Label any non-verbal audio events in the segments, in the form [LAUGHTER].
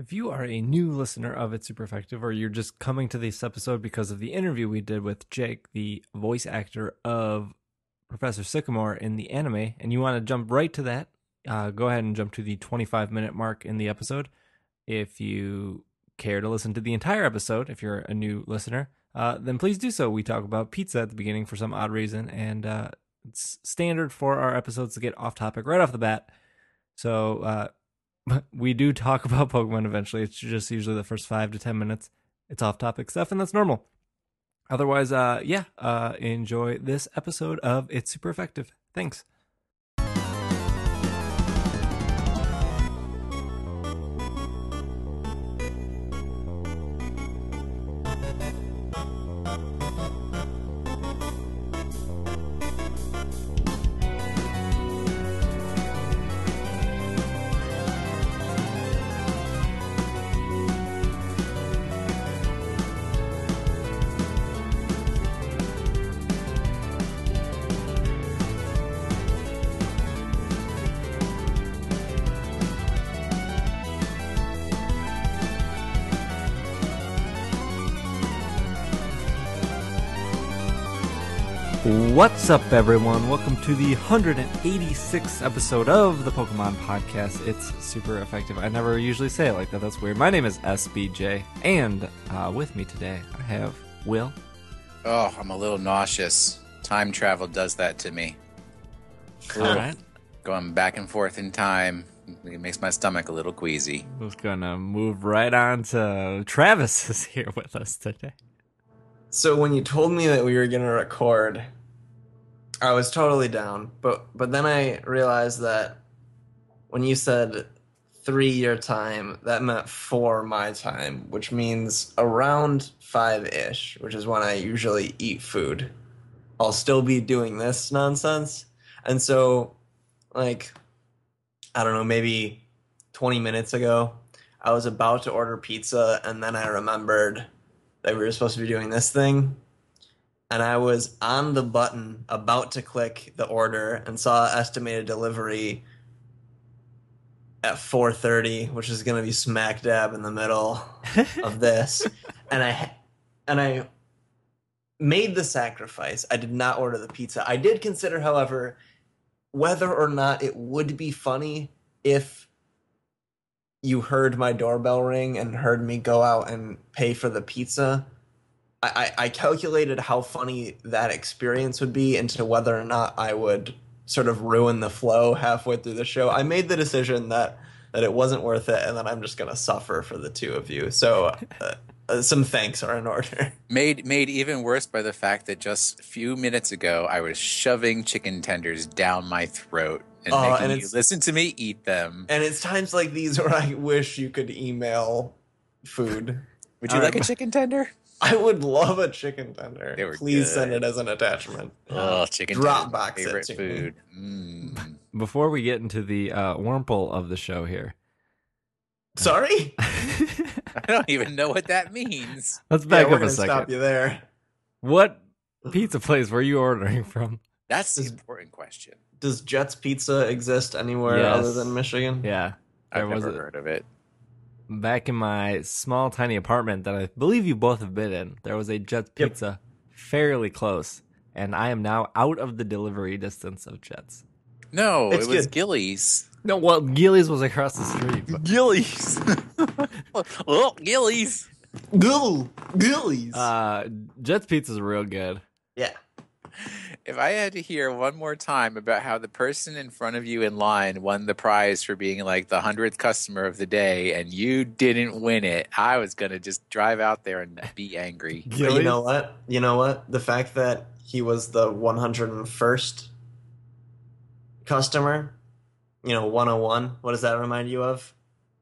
If you are a new listener of It's Super Effective, or you're just coming to this episode because of the interview we did with Jake, the voice actor of Professor Sycamore in the anime, and you want to jump right to that, uh, go ahead and jump to the 25 minute mark in the episode. If you care to listen to the entire episode, if you're a new listener, uh, then please do so. We talk about pizza at the beginning for some odd reason, and uh, it's standard for our episodes to get off topic right off the bat. So uh, we do talk [LAUGHS] about Pokemon eventually. It's just usually the first five to ten minutes. It's off topic stuff, and that's normal. Otherwise, uh, yeah, uh, enjoy this episode of It's Super Effective. Thanks. What's up, everyone? Welcome to the 186th episode of the Pokemon Podcast. It's super effective. I never usually say it like that. That's weird. My name is SBJ, and uh, with me today I have Will. Oh, I'm a little nauseous. Time travel does that to me. All right. Going back and forth in time, it makes my stomach a little queasy. I was gonna move right on to Travis is [LAUGHS] here with us today. So when you told me that we were gonna record, I was totally down. But but then I realized that when you said three your time, that meant four my time, which means around five ish, which is when I usually eat food. I'll still be doing this nonsense. And so like I don't know, maybe twenty minutes ago, I was about to order pizza and then I remembered that we were supposed to be doing this thing. And I was on the button about to click the order and saw estimated delivery at 4:30, which is going to be smack dab in the middle [LAUGHS] of this. and I and I made the sacrifice. I did not order the pizza. I did consider, however, whether or not it would be funny if you heard my doorbell ring and heard me go out and pay for the pizza, I, I, calculated how funny that experience would be into whether or not I would sort of ruin the flow halfway through the show. I made the decision that that it wasn't worth it, and that I'm just gonna suffer for the two of you. So. Uh, uh, some thanks are in order. [LAUGHS] Made made even worse by the fact that just a few minutes ago I was shoving chicken tenders down my throat and Oh, making and you listen to me eat them. And it's times like these where I wish you could email food. Would you All like a chicken tender? [LAUGHS] I would love a chicken tender. They were Please send it as an attachment. [LAUGHS] Oh, chicken Drop tender, my box it favorite to me. food. [LAUGHS] Mm. Before we get into the uh, Wurmple of the show here, Sorry? I don't even know what that means. let's yeah, back we're up a gonna stop you there. What pizza place were you ordering from? That's the important question. Does Jets Pizza exist anywhere Yes. other than Michigan? Yeah, I've There was never heard of it. Back in my small tiny apartment that I believe you both have been in, there was a Jets Yep. Pizza fairly close, and I am now out of the delivery distance of Jets. No, It's it was good. Gillies. No, well, Gillies was across the street. But, Gillies. [LAUGHS] oh, Gillies. Gill, Gillies. uh, Jets Pizza is real good. Yeah. If I had to hear one more time about how the person in front of you in line won the prize for being like the hundredth customer of the day and you didn't win it, I was gonna just drive out there and be angry. [LAUGHS] But you know what? You know what? The fact that he was the 101st customer, you know, 101, what does that remind you of?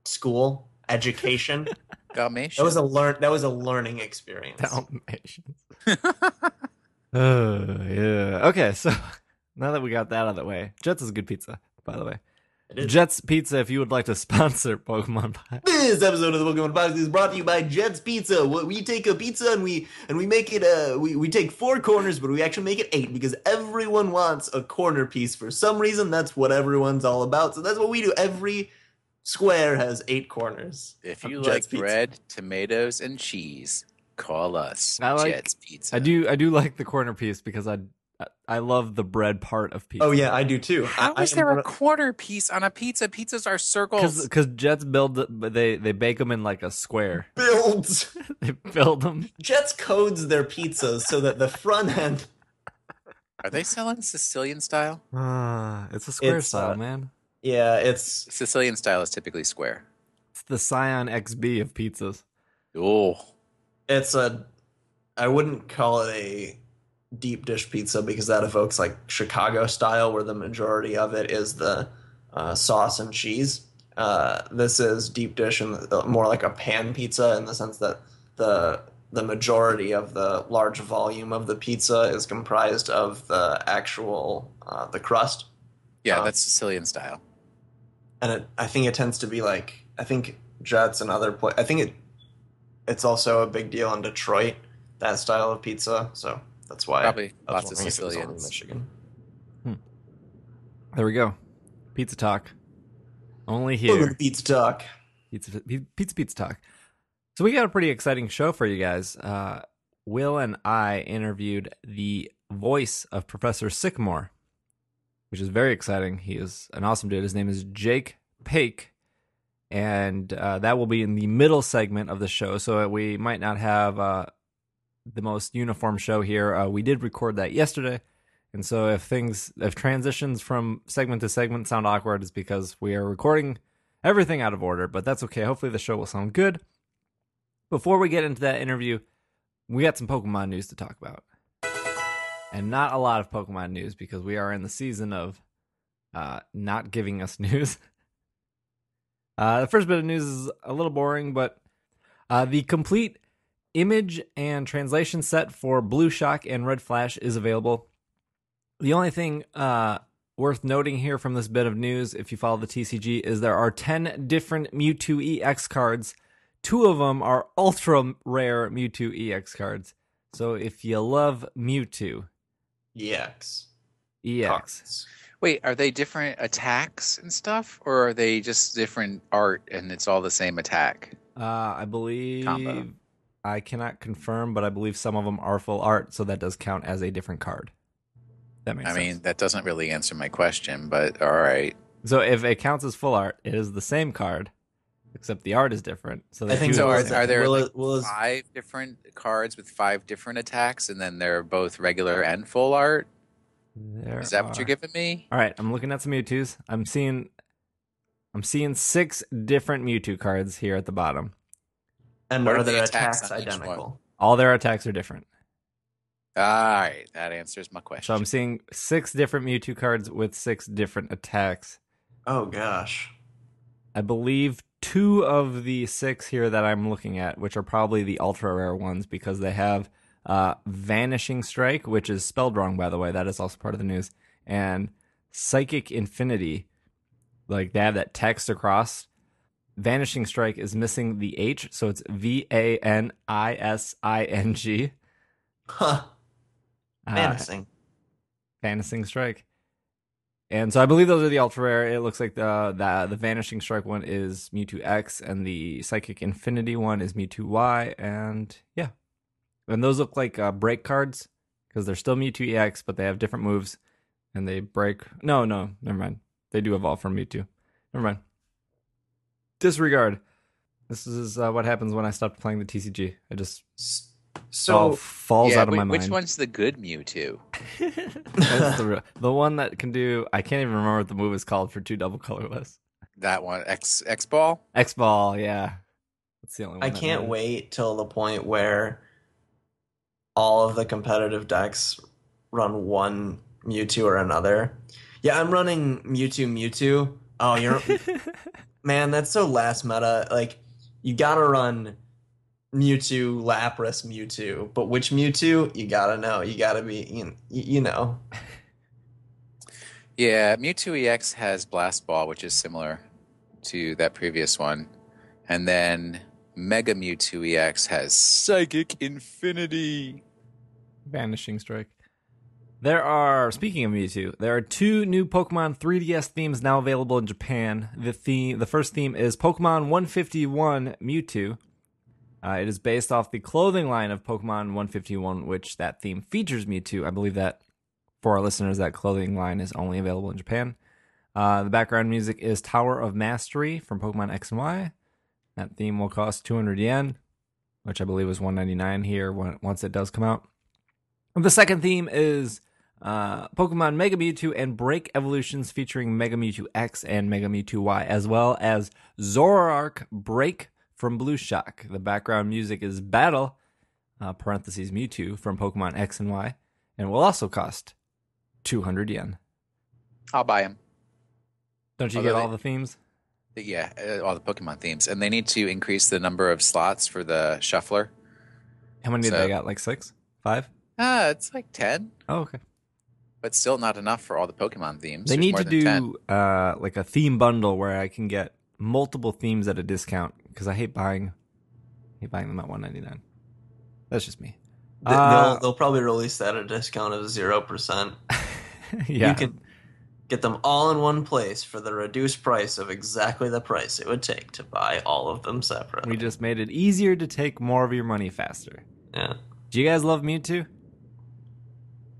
School, education. [LAUGHS] Dalmatian. that was a learn that was a learning experience. Dalmatians. [LAUGHS] Oh yeah. Okay, so [LAUGHS] now that we got that out of the way, Jets is a good pizza, by the way. Jets Pizza, if you would like to [LAUGHS] sponsor Pokemon Pie. This episode of the Pokemon Podcast is brought to you by Jet's Pizza. Wh- We take a pizza and we and we make it. Uh, we we take four corners, but we actually make it eight because everyone wants a corner piece for some reason. That's what everyone's all about. So that's what we do every square has eight corners. If you Jets like Pizza. bread, tomatoes, and cheese, call us. I like- Jets Pizza. I do I do like the corner piece because I I love the bread part of pizza. Oh yeah, I do too. How I, is I there am a corner piece on a pizza? Pizzas are circles. because Jets build but they they bake them in like a square. [LAUGHS] builds [LAUGHS] they build them. Jets codes their pizzas so that the front end. [LAUGHS] Are they selling Sicilian style? Ah, it's a square It's, style, uh, man. Yeah, it's Sicilian style is typically square. It's the Scion XB of pizzas. Oh, it's a. I wouldn't call it a deep dish pizza because that evokes like Chicago style, where the majority of it is the uh, sauce and cheese. Uh, this is deep dish and uh, more like a pan pizza in the sense that the the majority of the large volume of the pizza is comprised of the actual uh, the crust, yeah, Oh. that's Sicilian style. and it, I think it tends to be like I think Jets and other pla I think it it's also a big deal in Detroit that style of pizza. So that's why Probably I was lots of wondering if it was only in Sicilians. Michigan. There we go. Pizza talk. Only here. the pizza talk. Pizza, pizza, pizza talk. So we got a pretty exciting show for you guys. Uh, Will and I interviewed the voice of Professor Sycamore, which is very exciting. He is an awesome dude. His name is Jake Paque, and uh, that will be in the middle segment of the show. So we might not have uh, the most uniform show here. Uh, we did record that yesterday. And so if things, if transitions from segment to segment sound awkward, it's because we are recording everything out of order, but that's okay. Hopefully the show will sound good. Before we get into that interview, we got some Pokemon news to talk about. And not a lot of Pokemon news because we are in the season of uh, not giving us [LAUGHS] news. Uh, the first bit of news is a little boring, but uh, the complete image and translation set for Blue Shock and Red Flash is available. The only thing uh, worth noting here from this bit of news, if you follow the TCG, is there are 10 different Mewtwo EX cards. Two of them are ultra rare Mewtwo EX cards. So if you love Mewtwo EX. EX, Cards. Wait, are they different attacks and stuff, or are they just different art and it's all the same attack? uh, I believe Combo. I cannot confirm, but I believe some of them are full art, so that does count as a different card. That makes I sense. mean, that doesn't really answer my question, but all right. so if it counts as full art, it is the same card, except the art is different. So I think So are, are there Will like is- Will is- five different cards with five different attacks, and then they're both regular and full art? There Is that what you're giving me? All right, I'm looking at some Mewtwo's. I'm seeing, I'm seeing six different Mewtwo cards here at the bottom. And What are are their attacks attacks on each one? identical? All their attacks are different. All right, that answers my question. So I'm seeing six different Mewtwo cards with six different attacks. Oh gosh. I believe two of the six here that I'm looking at, which are probably the ultra rare ones because they have uh, Vanishing Strike, which is spelled wrong, by the way. That is also part of the news. And Psychic Infinity. Like they have that text across. Vanishing Strike is missing the H, so it's V A N I S I N G. Huh. Uh, Fantasy. Vanishing Strike. And so I believe those are the ultra rare. It looks like the the the Vanishing Strike one is Mewtwo X, and the Psychic Infinity one is Mewtwo Y, and yeah, and those look like uh, break cards because they're still Mewtwo EX, but they have different moves, and they break. No, no, never mind. They do evolve from Mewtwo. Never mind. Disregard. This is uh, what happens when I stopped playing the TCG. I just S- so So falls yeah, out of wait, my mind. which one's the good Mewtwo? [LAUGHS] That's the real, the one that can do. I can't even remember what the move is called for two double colorless. That one, X X Ball. X ball, yeah. That's the only one. I can't matters. wait till the point where all of the competitive decks run one Mewtwo or another. Yeah, I'm running Mewtwo Mewtwo. Oh, you're [LAUGHS] man, that's so last meta. Like you gotta run Mewtwo, Lapras, Mewtwo, but which Mewtwo you gotta know. You gotta be you, you know. [LAUGHS] Yeah, Mewtwo EX has Blast Ball, which is similar to that previous one, and then Mega Mewtwo EX has Psychic Infinity. Vanishing strike. There are speaking of Mewtwo, there are two new Pokemon 3DS themes now available in Japan. The theme, the first theme is Pokemon 151 Mewtwo. Uh, it is based off the clothing line of Pokemon 151, which that theme features Mewtwo. I believe that for our listeners, that clothing line is only available in Japan. Uh, the background music is Tower of Mastery from Pokemon X and Y. That theme will cost 200 yen, which I believe is 199 here when, once it does come out. The second theme is uh, Pokemon Mega Mewtwo and Break Evolutions featuring Mega Mewtwo X and Mega Mewtwo Y, as well as Zoroark Break from Blue Shock. The background music is Battle, uh, parentheses Mewtwo from Pokemon X and Y, and will also cost 200 yen. I'll buy them. Don't you Although get they- all the themes? Yeah, uh, all the Pokemon themes, and they need to increase the number of slots for the shuffler. How many did they got? Like six? Five? Ah, it's like ten, Oh, okay. but still not enough for all the Pokemon themes. They There's need to do uh, like a theme bundle where I can get multiple themes at a discount because I hate buying, hate buying them at one ninety nine. That's just me. Th- Uh, they'll they'll probably release that at a discount of zero percent. [LAUGHS] yeah, You can get them all in one place for the reduced price of exactly the price it would take to buy all of them separately. we just made it easier to take more of your money faster. yeah. Do you guys love Mewtwo?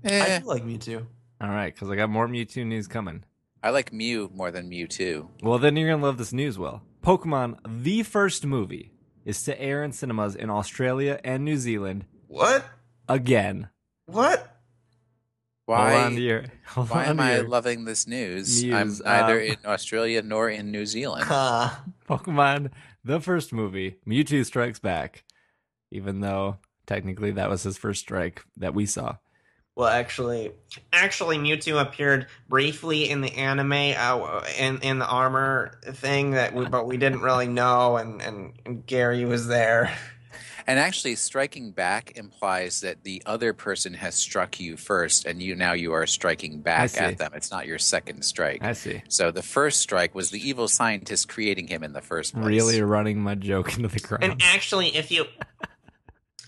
Eh, I do like Mewtwo. All right, because I got more Mewtwo news coming. I like Mew more than Mewtwo. Well, then you're gonna love this news, Will. Pokemon: The First Movie is to air in cinemas in Australia and New Zealand What? again. What? Why? Hold on to your, [LAUGHS] hold why on am to I loving this news? News, I'm neither um, in Australia nor in New Zealand. Huh. Pokemon, the first movie, Mewtwo Strikes Back, even though technically that was his first strike that we saw. Well, actually, actually, Mewtwo appeared briefly in the anime, uh, in in the armor thing that, we, but we didn't really know, and, and and Gary was there. And actually, striking back implies that the other person has struck you first, and you now you are striking back at them. It's not your second strike. I see. So the first strike was the evil scientist creating him in the first place. Really running my joke into the ground. And actually, if you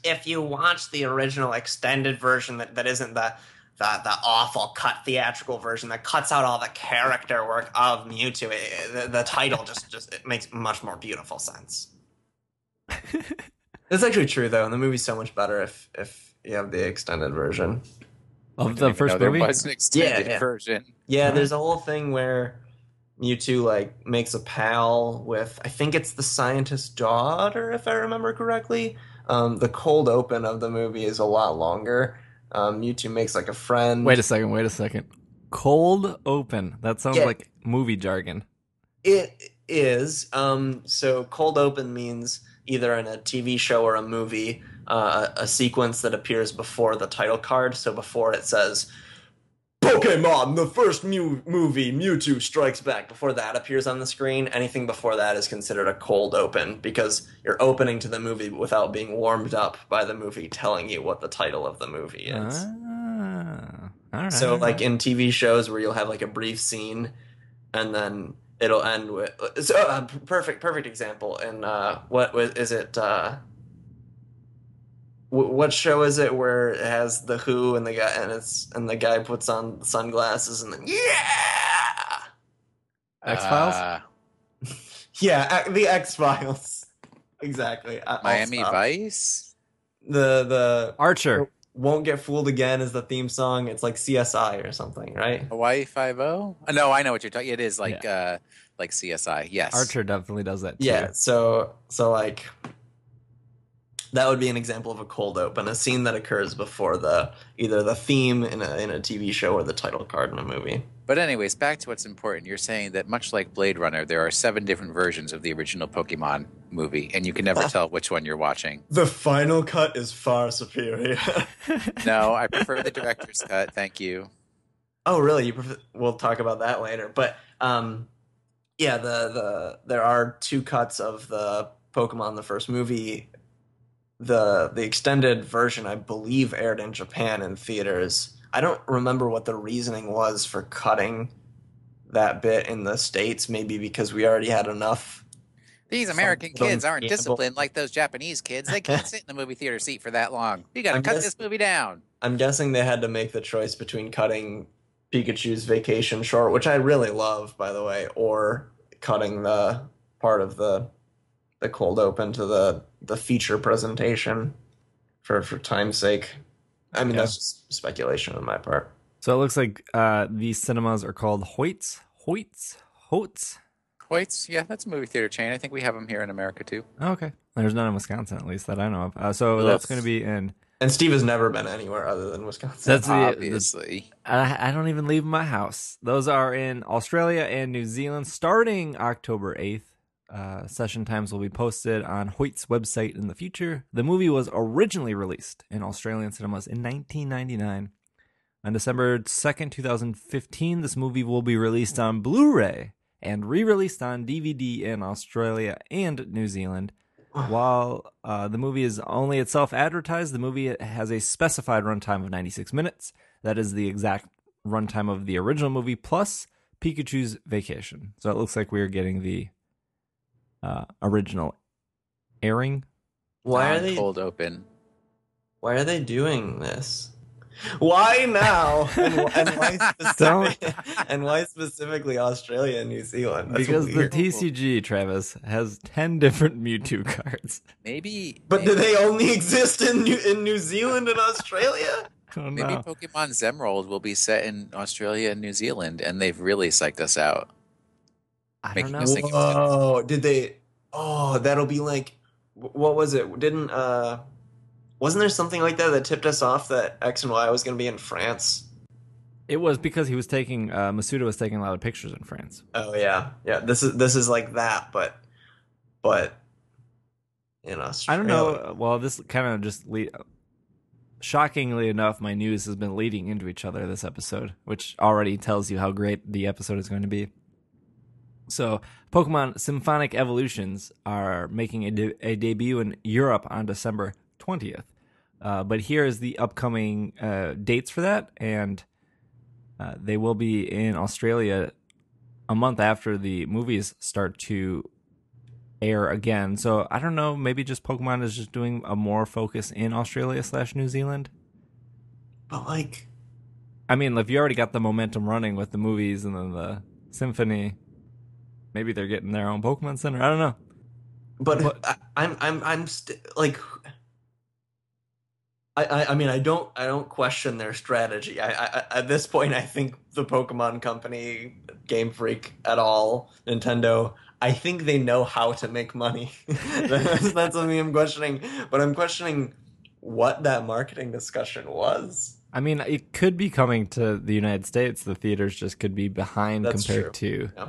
if you watch the original extended version that, that isn't the, the the awful cut theatrical version that cuts out all the character work of Mewtwo, it, the, the title just just it makes much more beautiful sense. [LAUGHS] It's actually true though, and the movie's so much better if if you have the extended version. Of the first know there movie? was an extended Yeah, yeah. version. Yeah, Huh? there's a whole thing where Mewtwo like makes a pal with I think it's the scientist's daughter, if I remember correctly. Um, the cold open of the movie is a lot longer. Um, Mewtwo makes like a friend. Wait a second, wait a second. Cold open. That sounds Yeah. like movie jargon. It is. Um, so cold open means either in a TV show or a movie, uh, a, a sequence that appears before the title card. So before it says Pokemon, the first Mew movie, Mewtwo Strikes Back. Before that appears on the screen, anything before that is considered a cold open because you're opening to the movie without being warmed up by the movie telling you what the title of the movie is. Ah, right. So, like in TV shows where you'll have like a brief scene, and then it'll end with so uh, perfect perfect example. And uh, what was is it? Uh, what show is it where it has the Who and the guy and it's and the guy puts on sunglasses and then yeah X-Files? Uh, [LAUGHS] yeah uh, the X Files [LAUGHS] exactly I- I'll Miami stop. Vice. the the Archer. won't get fooled again is the theme song. It's like CSI or something, right? Hawaii Five O. No, I know what you're talking. It is like uh like CSI. Yes. Archer definitely does that too. Yeah, so so like that would be an example of a cold open, a scene that occurs before the either the theme in a in a TV show or the title card in a movie. But anyways, back to what's important. You're saying that much like Blade Runner, there are seven different versions of the original Pokemon movie, and you can never [LAUGHS] tell which one you're watching. The final cut is far superior. [LAUGHS] No, I prefer the director's cut. Thank you. oh, really? You prefer, we'll talk about that later. But um, yeah, the the there are two cuts of the Pokemon the first movie. The the extended version, I believe, aired in Japan in theaters. I don't remember what the reasoning was for cutting that bit in the states. Maybe because we already had enough These American kids aren't disciplined like those Japanese kids. They can't sit in the movie theater seat for that long. You got to cut guess- this movie down. I'm guessing they had to make the choice between cutting Pikachu's vacation short, which I really love, by the way, or cutting the part of the the cold open to the the feature presentation for for time's sake. I mean, Yeah. that's just speculation on my part. So it looks like uh, these cinemas are called Hoyts, Hoyts, Hoyts. Hoyts, yeah, that's a movie theater chain. I think we have them here in America too. Oh, okay, there's none in Wisconsin at least that I know of. Uh, so Ugh. that's going to be in. And Steve has never been anywhere other than Wisconsin. That's the, the Obviously. I, I don't even leave my house. Those are in Australia and New Zealand starting October 8th. Uh, session times will be posted on Hoyt's website in the future. The movie was originally released in Australian cinemas in 1999. On December 2nd, 2015, this movie will be released on Blu ray and re released on DVD in Australia and New Zealand. [SIGHS] While uh, the movie is only itself advertised, the movie has a specified runtime of 96 minutes. That is the exact runtime of the original movie plus Pikachu's Vacation. So it looks like we are getting the uh, original airing. why are they cold open? why are they doing this? Why now? [LAUGHS] And, and why specific, [LAUGHS] and why specifically Australia and New Zealand? That's because weird. the TCG, Travis, has 10 different Mewtwo [LAUGHS] cards. Maybe. But maybe, do they only exist in New, in New Zealand and Australia? Maybe know. Pokemon Zemrold will be set in Australia and New Zealand, and they've really psyched us out. I don't know. us think it was Oh, did they? Oh, that'll be like, what was it? Didn't uh, wasn't there something like that that tipped us off that X and Y was going to be in France? It was because he was taking, uh, Masuda was taking a lot of pictures in France. Oh yeah, yeah. This is this is like that, but but in Australia. I don't know. Well, this kind of just le- shockingly enough, my news has been leading into each other this episode, which already tells you how great the episode is going to be. So, Pokemon Symphonic Evolutions are making a, de- a debut in Europe on December 20th. Uh, but here is the upcoming uh, dates for that, and uh, they will be in Australia a month after the movies start to air again. So I don't know. Maybe just Pokemon is just doing a more focus in Australia slash New Zealand. But like, I mean, if you already got the momentum running with the movies and then the symphony, maybe they're getting their own Pokemon Center. I don't know. but What- I, I'm I'm I'm st- like. I, I, I mean I don't I don't question their strategy. I, I at this point I think the Pokemon Company, Game Freak at all, Nintendo, I think they know how to make money. [LAUGHS] that's, that's something I'm questioning. But I'm questioning what that marketing discussion was. I mean, it could be coming to the United States. The theaters just could be behind That's compared to Yeah,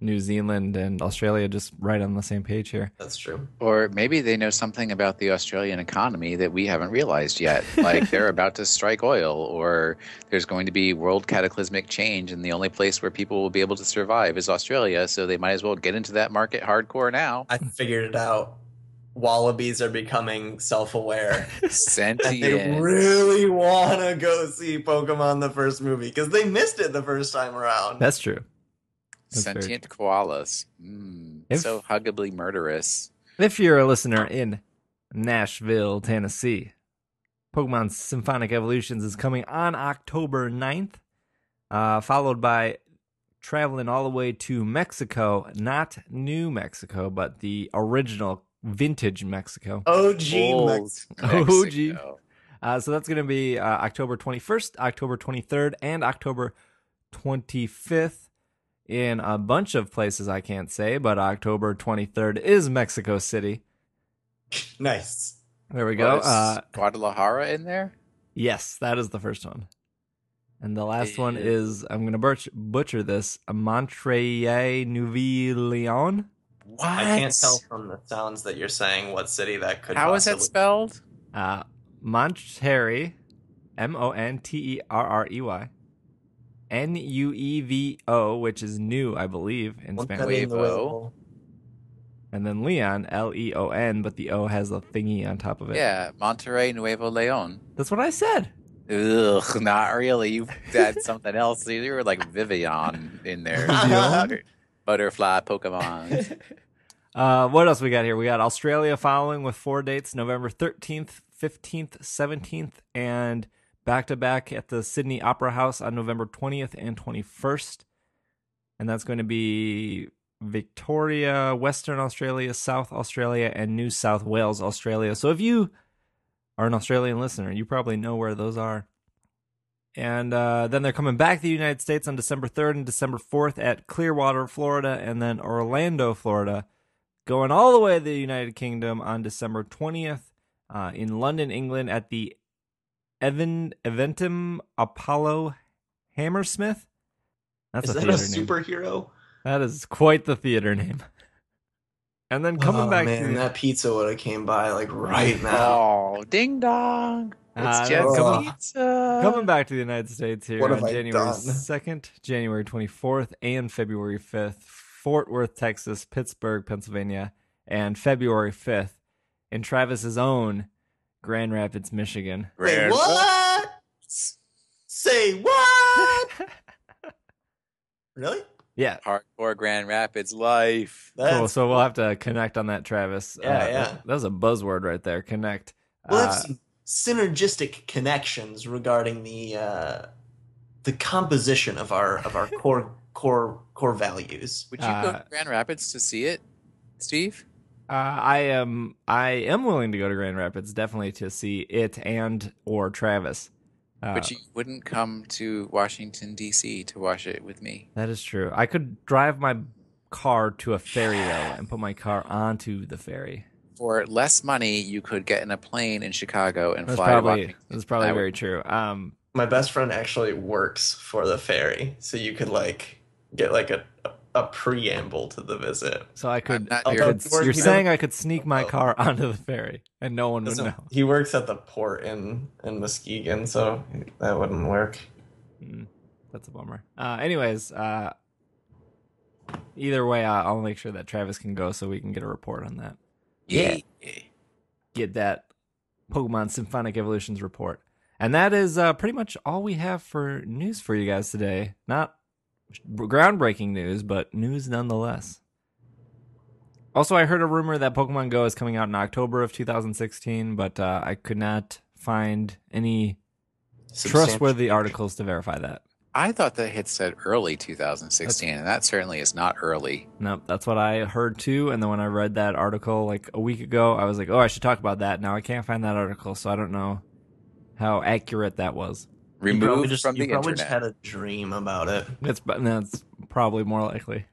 New Zealand and Australia, just right on the same page here. that's true. Or maybe they know something about the Australian economy that we haven't realized yet. [LAUGHS] Like they're about to strike oil, or there's going to be world cataclysmic change, and the only place where people will be able to survive is Australia. So they might as well get into that market hardcore now. I figured it out. Wallabies are becoming self-aware. [LAUGHS] and they really want to go see Pokemon the first movie because they missed it the first time around. That's true. That's very Sentient koalas. Mm, If- so huggably murderous. If you're a listener in Nashville, Tennessee, Pokemon Symphonic Evolutions is coming on October 9th, uh, followed by traveling all the way to Mexico, not New Mexico, but the original vintage Mexico. OG Old Mex- Oh, Mexico. Uh, so that's going to be uh, October 21st, October 23rd, and October 25th in a bunch of places I can't say, but October 23rd is Mexico City. nice. There we go. Was Uh, Guadalajara in there? yes, that is the first one. And the last one Eh. is, I'm going to butcher, butcher this, Montreuil Nouvelle Leon. What? I can't tell from the sounds that you're saying what city that could. Be. How is that possibly- spelled? Uh, Monterrey, M O N T E R R E Y. N U E V O, which is new, I believe, in Spanish. Nuevo. Nuevo. And then Leon, L E O N, but the O has a thingy on top of it. Yeah, Monterrey Nuevo Leon. That's what I said. Ugh, not really. You had something else. You were like Vivian in there. [LAUGHS] Butterfly Pokemon. [LAUGHS] Uh, what else we got here? We got Australia following with four dates: November thirteenth, fifteenth, seventeenth, and back to back at the Sydney Opera House on November twentieth and twenty first. And that's going to be Victoria, Western Australia, South Australia, and New South Wales, Australia. So if you are an Australian listener, you probably know where those are. And uh, then they're coming back to the United States on December 3rd and December 4th at Clearwater, Florida, and then Orlando, Florida. Going all the way to the United Kingdom on December 20th uh, in London, England at the Evan Eventim Apollo Hammersmith. That's Is a that a theater name. superhero? That is quite the theater name. [LAUGHS] And then coming oh, back man, to that pizza would have came by like right [LAUGHS] now. Oh, ding dong! It's uh, that's coming- Pizza. coming back to the United States here What on January 2nd, [LAUGHS] January 24th, and February 5th, Fort Worth, Texas, Pittsburgh, Pennsylvania, and February 5th in Travis's own Grand Rapids, Michigan. Wait, what? Say what? [LAUGHS] really? Yeah. Hardcore Grand Rapids life. Cool. So we'll have to connect on that, Travis. Yeah, Uh, yeah. That, that was a buzzword right there. Connect. we'll have Uh, some synergistic connections regarding the uh, the composition of our of our [LAUGHS] core core core values. Would you go Uh, to Grand Rapids to see it, Steve? Uh, I am I am willing to go to Grand Rapids definitely to see it and or Travis. Uh, But you wouldn't come to Washington D.C. to watch it with me. that is true. I could drive my car to a ferry though and put my car onto the ferry. For less money, you could get in a plane in Chicago and That's fly to probably Washington. that's probably I would- very true. Um, My best friend actually works for the ferry, so you could like get like a a, a preamble to the visit. so I could. I could He you're he saying I could sneak my car [LAUGHS] onto the ferry and no one would know. he works at the port in in Muskegon, so that wouldn't work. Mm, that's a bummer. Uh, anyways, uh, either way, I- I'll make sure that Travis can go so we can get a report on that. Yeah. get that Pokemon Symphonic Evolutions report. And that is uh, pretty much all we have for news for you guys today. Not groundbreaking news, but news nonetheless. Also, I heard a rumor that Pokemon Go is coming out in October of 2016, but uh, I could not find any trustworthy articles to verify that. I thought they had said early 2016, and that certainly is not early. Nope, that's what I heard too. And then when I read that article like a week ago, I was like, oh, I should talk about that. Now I can't find that article, so I don't know how accurate that was. You probably Removed just, from you the probably internet. just had a dream about it. That's that's probably more likely.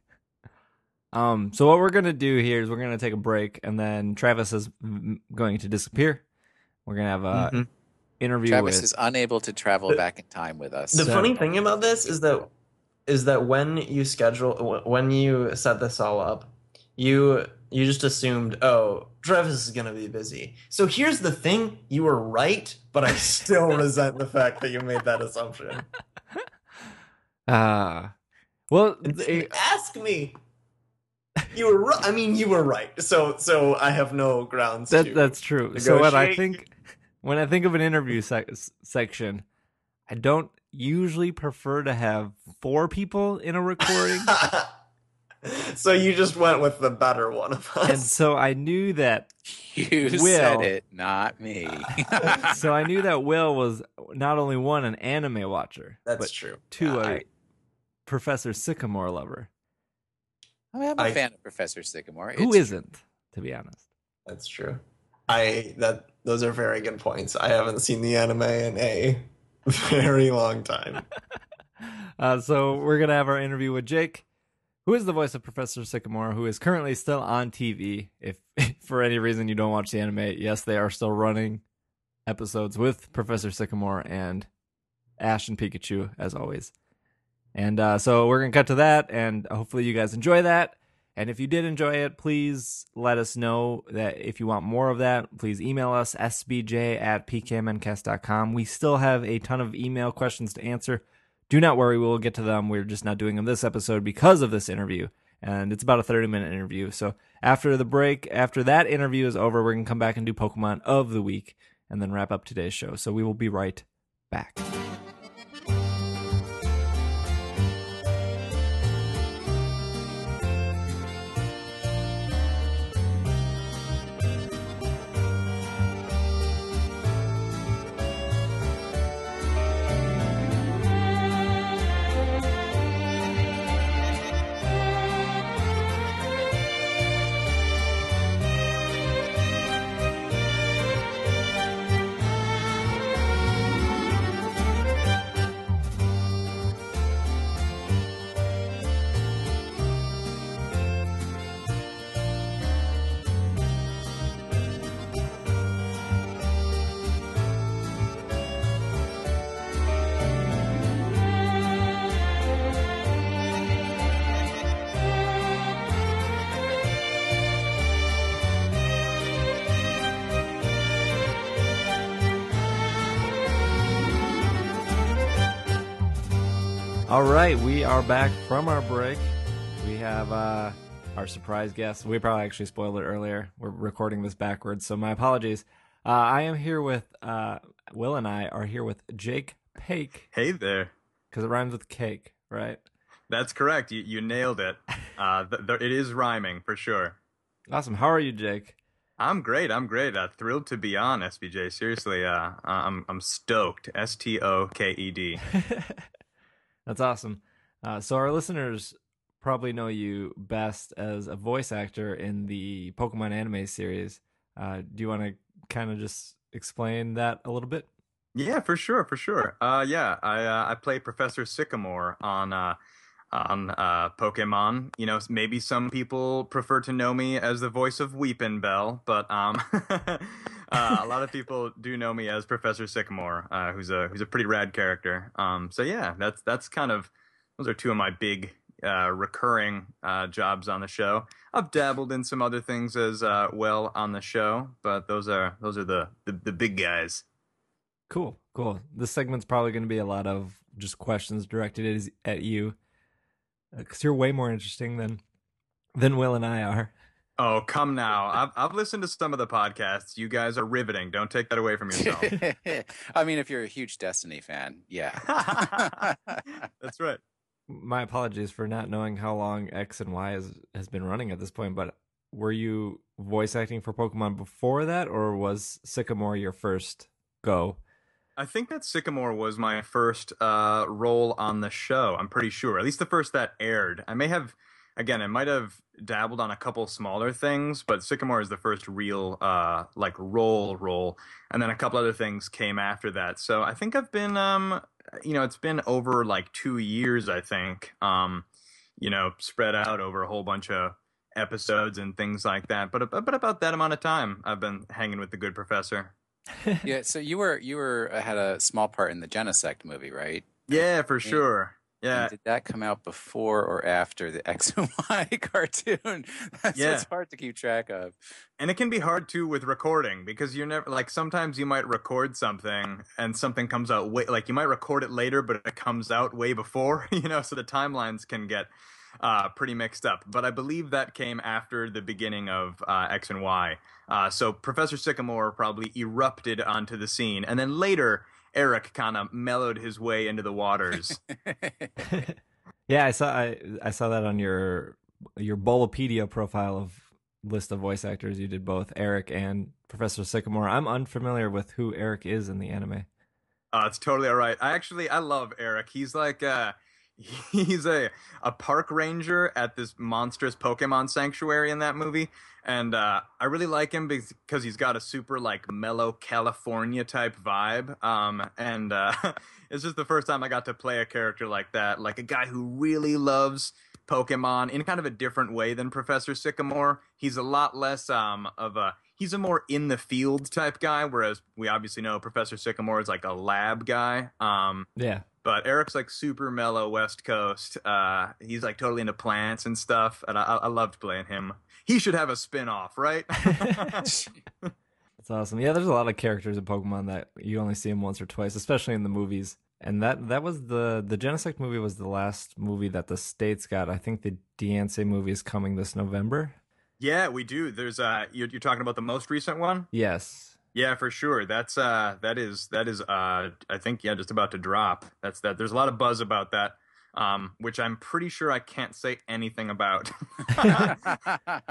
Um, so what we're gonna do here is we're gonna take a break, and then Travis is going to disappear. We're gonna have a Mhm. interview Travis with. is unable to travel back in time with us. The So- funny thing about this is that is that when you schedule when you set this all up, you you just assumed, oh, Travis is gonna be busy. So here's the thing: you were right, but I still [LAUGHS] resent the fact that you made that assumption. [LAUGHS] Ah, well, And ask me. You were right. I mean, you were right. So so I have no grounds. that to that's true. So what I think when I think of an interview sec- section, I don't usually prefer to have four people in a recording. [LAUGHS] so you just went with the better one of us. and so I knew that [LAUGHS] you Will. said it, not me. [LAUGHS] so I knew that Will was not only one an anime watcher, That's but true. two Yeah, a I- Professor Sycamore lover. I mean, I'm a I- fan of Professor Sycamore. Who It's- isn't, to be honest? That's true. I that those are very good points. I haven't seen the anime in a [LAUGHS] very long time. Uh, so we're gonna have our interview with Jake, who is the voice of Professor Sycamore, who is currently still on TV. [LAUGHS] If for any reason you don't watch the anime, yes, they are still running episodes with Professor Sycamore and Ash and Pikachu as always. And uh, so we're gonna cut to that, and hopefully you guys enjoy that. And if you did enjoy it, please let us know that if you want more of that, please email us sbj at pkmncast.com. We still have a ton of email questions to answer. Do not worry, we will get to them. We're just not doing them this episode because of this interview. And it's about a 30 minute interview. So after the break, after that interview is over, we're going to come back and do Pokemon of the week and then wrap up today's show. So we will be right back. Are back from our break. We have uh, our surprise guest. We probably actually spoiled it earlier. We're recording this backwards, so my apologies. Uh, I am here with uh, Will and I are here with Jake Paque Hey there. because it rhymes with cake, right? That's correct. You, you nailed it. [LAUGHS] Uh, th- th- it is rhyming for sure. Awesome. How are you, Jake? I'm great. I'm great. Uh, thrilled to be on SBJ. Seriously, uh, I'm I'm stoked. S T O K E D. [LAUGHS] That's awesome. Uh, so our listeners probably know you best as a voice actor in the Pokemon anime series. Uh, do you want to kind of just explain that a little bit? Yeah, for sure, for sure. Uh, yeah, I uh, I play Professor Sycamore on uh, on uh, Pokemon. You know, maybe some people prefer to know me as the voice of Weepinbell, but um, [LAUGHS] uh, a lot of people [LAUGHS] do know me as Professor Sycamore, uh, who's a who's a pretty rad character. Um, so yeah, that's that's kind of those are two of my big uh, recurring uh, jobs on the show. I've dabbled in some other things as uh, well on the show, but those are those are the the, the big guys. Cool, cool. This segment's probably going to be a lot of just questions directed at, at you because you're way more interesting than than Will and I are. Oh, come now. I've, I've listened to some of the podcasts. You guys are riveting. Don't take that away from yourself. [LAUGHS] I mean, if you're a huge Destiny fan, yeah. [LAUGHS] That's right. My apologies for not knowing how long X and Y has has been running at this point, but were you voice acting for Pokemon before that, or was Sycamore your first go? I think that Sycamore was my first uh, role on the show. I'm pretty sure. At least the first that aired. I may have, again, I might have dabbled on a couple smaller things, but Sycamore is the first real, uh, like, role role. And then a couple other things came after that. So I think I've been, um, you know, it's been over like two years, I think, um, you know, spread out over a whole bunch of episodes and things like that. But, but about that amount of time, I've been hanging with the good professor. [LAUGHS] yeah. So you were you were uh, had a small part in the Genesect movie, right? Yeah, for sure. Yeah. And did that come out before or after the [LAUGHS] X and Y cartoon? [LAUGHS] That's Yeah. what's hard to keep track of. And it can be hard too with recording because you're never like sometimes you might record something and something comes out way like you might record it later but it comes out way before, [LAUGHS] you know, so the timelines can get uh, pretty mixed up. But I believe that came after the beginning of uh, X and Y. Uh, so Professor Sycamore probably erupted onto the scene, and then later Eric kind of mellowed his way into the waters. [LAUGHS] yeah, I saw I I saw that on your your Bulbapedia profile of list of voice actors. You did both Eric and Professor Sycamore. I'm unfamiliar with who Eric is in the anime. Uh, it's totally all right. I actually I love Eric. He's like uh [LAUGHS] he's a a park ranger at this monstrous Pokemon sanctuary in that movie. And uh, I really like him because he's got a super like mellow California type vibe. Um, and uh, [LAUGHS] it's just the first time I got to play a character like that, like a guy who really loves Pokemon in kind of a different way than Professor Sycamore. He's a lot less um, of a he's a more in the field type guy, whereas we obviously know Professor Sycamore is like a lab guy. Um, Yeah. But Eric's like super mellow West Coast. Uh, he's like totally into plants and stuff, and I, I loved playing him. He should have a spin off, right? [LAUGHS] That's awesome. Yeah, there's a lot of characters in Pokemon that you only see them once or twice, especially in the movies. And that that was the the Genesect movie was the last movie that the states got. I think the Diancie movie is coming this November. yeah, we do. There's uh, you're, you're talking about the most recent one. Yes. Yeah, for sure. That's uh, that is that is uh, I think yeah, just about to drop. That's that. There's a lot of buzz about that. Um, which I'm pretty sure I can't say anything about. [LAUGHS]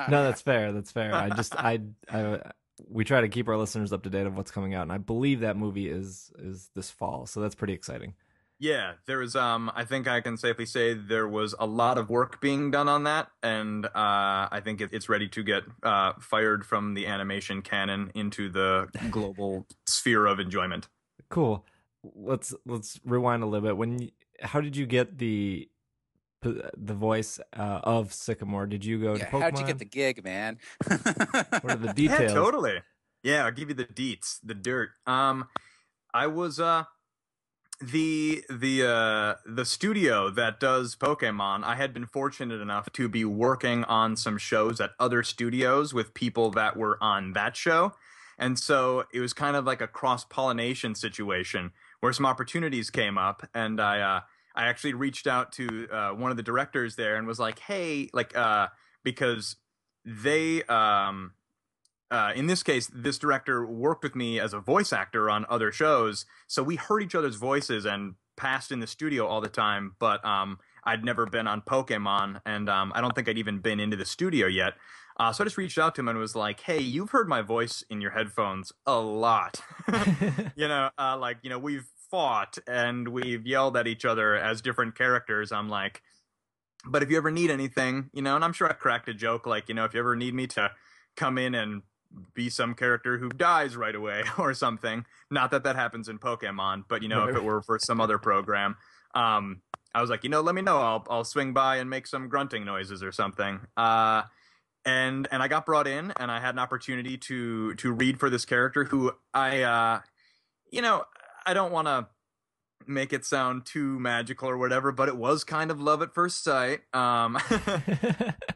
No, that's fair. That's fair. I just [LAUGHS] I I we try to keep our listeners up to date of what's coming out, and I believe that movie is is this fall, so that's pretty exciting. Yeah, there was. Um, I think I can safely say there was a lot of work being done on that, and uh, I think it, it's ready to get uh, fired from the animation canon into the [LAUGHS] global sphere of enjoyment. Cool. Let's let's rewind a little bit. When you- how did you get the the voice uh, of Sycamore? Did you go to Yeah, Pokemon? how'd you get the gig, man? What are the details? [LAUGHS] Yeah, details? totally. Yeah, I'll give you the deets, the dirt. Um, I was uh the the uh the studio that does Pokemon. I had been fortunate enough to be working on some shows at other studios with people that were on that show, and so it was kind of like a cross pollination situation where some opportunities came up, and I uh I actually reached out to uh, one of the directors there and was like, "Hey, like, uh, because they, um, uh, in this case, this director worked with me as a voice actor on other shows, so we heard each other's voices and passed in the studio all the time. But um, I'd never been on Pokemon, and um, I don't think I'd even been into the studio yet. Uh, so I just reached out to him and was like, "Hey, you've heard my voice in your headphones a lot. [LAUGHS] [LAUGHS] you know, uh, like you know, we've fought and we've yelled at each other as different characters. I'm like, but if you ever need anything, you know, and I'm sure I cracked a joke like, you know, if you ever need me to come in and be some character who dies right away [LAUGHS] or something. Not that that happens in Pokemon, but you know, if it were for some other program, um, I was like, you know, let me know. I'll I'll swing by and make some grunting noises or something. Uh, and and I got brought in, and I had an opportunity to to read for this character who I, uh, you know, I don't want to make it sound too magical or whatever, but it was kind of love at first sight. Um, [LAUGHS]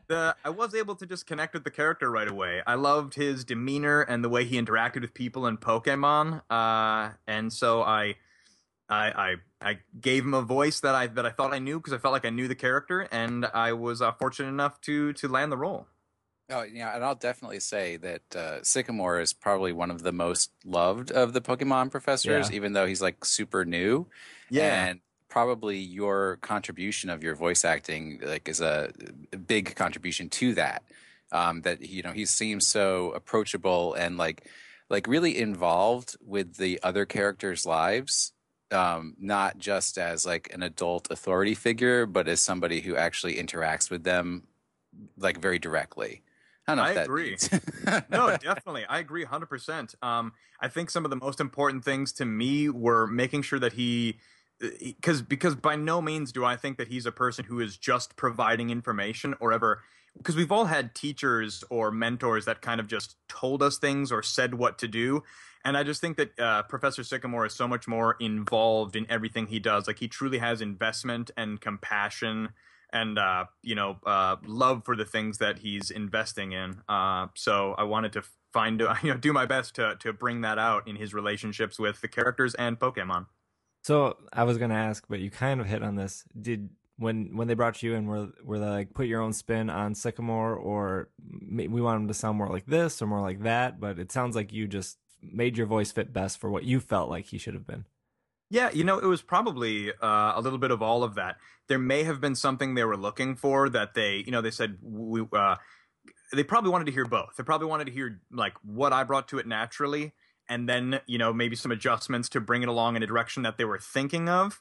the, I was able to just connect with the character right away. I loved his demeanor and the way he interacted with people in Pokemon, uh, and so I, I, I, I gave him a voice that I that I thought I knew because I felt like I knew the character, and I was uh, fortunate enough to to land the role. Oh yeah, and I'll definitely say that uh, Sycamore is probably one of the most loved of the Pokemon professors, Yeah. even though he's like super new. Yeah, and probably your contribution of your voice acting like is a, a big contribution to that. Um, that you know he seems so approachable and like like really involved with the other characters' lives. Um, not just as like an adult authority figure, but as somebody who actually interacts with them like very directly. I don't know I agree. [LAUGHS] no, definitely. I agree 100%. Um, I think some of the most important things to me were making sure that he because because by no means do I think that he's a person who is just providing information or ever because we've all had teachers or mentors that kind of just told us things or said what to do and I just think that uh, Professor Sycamore is so much more involved in everything he does like he truly has investment and compassion and uh, you know uh, love for the things that he's investing in. Uh, so I wanted to find [LAUGHS] you know do my best to to bring that out in his relationships with the characters and Pokemon. So I was gonna ask, but you kind of hit on this. Did when when they brought you in, were were they like put your own spin on Sycamore, or we want him to sound more like this or more like that? But it sounds like you just made your voice fit best for what you felt like he should have been. Yeah, you know, it was probably uh, a little bit of all of that. There may have been something they were looking for that they, you know, they said we, uh, they probably wanted to hear both. They probably wanted to hear like what I brought to it naturally, and then you know maybe some adjustments to bring it along in a direction that they were thinking of.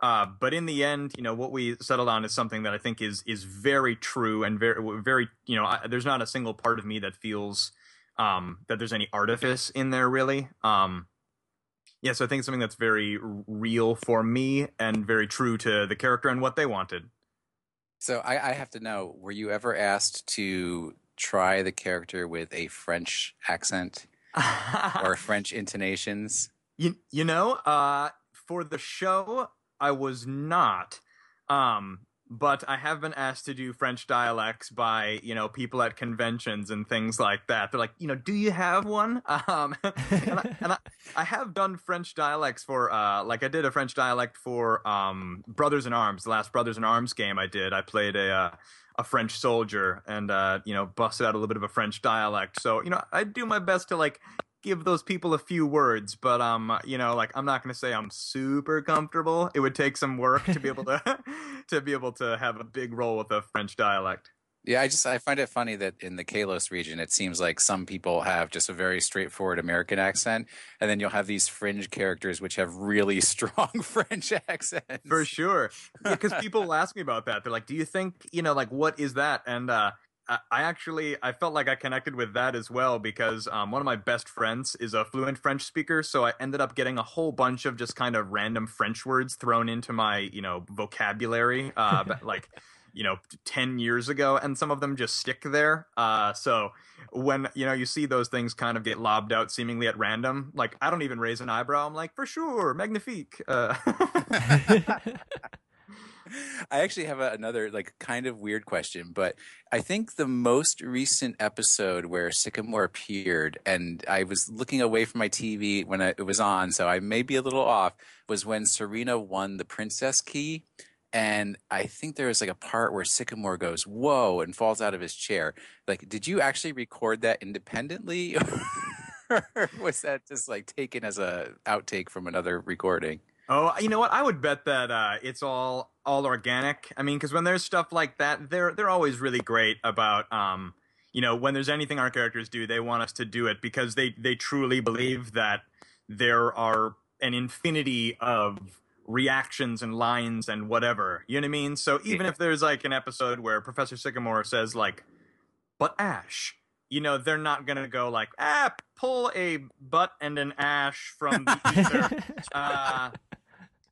Uh, but in the end, you know, what we settled on is something that I think is is very true and very very you know, I, there's not a single part of me that feels um, that there's any artifice in there really. Um, yeah, so I think it's something that's very real for me and very true to the character and what they wanted. So I, I have to know: Were you ever asked to try the character with a French accent [LAUGHS] or French intonations? you you know, uh, for the show, I was not. Um, but I have been asked to do French dialects by you know people at conventions and things like that. They're like, you know, do you have one? [LAUGHS] Um, and, I, and I, I have done French dialects for uh, like I did a French dialect for um, Brothers in Arms, the last Brothers in Arms game I did. I played a uh, a French soldier and uh, you know busted out a little bit of a French dialect. So you know, I do my best to like give those people a few words, but um, you know, like I'm not going to say I'm super comfortable. It would take some work to be able to [LAUGHS] [LAUGHS] to be able to have a big role with a French dialect. Yeah, I just I find it funny that in the Kalos region, it seems like some people have just a very straightforward American accent, and then you'll have these fringe characters which have really [LAUGHS] strong French accents. For sure, because people will ask me about that. They're like, "Do you think you know, like, what is that?" And uh, I I actually I felt like I connected with that as well because um, one of my best friends is a fluent French speaker, so I ended up getting a whole bunch of just kind of random French words thrown into my you know vocabulary, uh, [LAUGHS] like you know 10 years ago and some of them just stick there. Uh so when you know you see those things kind of get lobbed out seemingly at random like i don't even raise an eyebrow. I'm like for sure magnifique uh [LAUGHS] [LAUGHS] [LAUGHS] I actually have a, another like kind of weird question, but I think the most recent episode where Sycamore appeared, and I was looking away from my TV when I, it was on, so I may be a little off, was when Serena won the Princess Key. And I think there was like a part where Sycamore goes, whoa, and falls out of his chair. Like, did you actually record that independently? [LAUGHS] or was that just like taken as a outtake from another recording? Oh, you know what? I would bet that uh, it's all all organic. I mean, because when there's stuff like that, they're they're always really great about um, you know, when there's anything our characters do, they want us to do it because they they truly believe that there are an infinity of reactions and lines and whatever. You know what I mean? So even if there's like an episode where Professor Sycamore says like, "But Ash," you know, they're not gonna go like, "Ah, pull a butt and an ash from the [LAUGHS] ether." uh,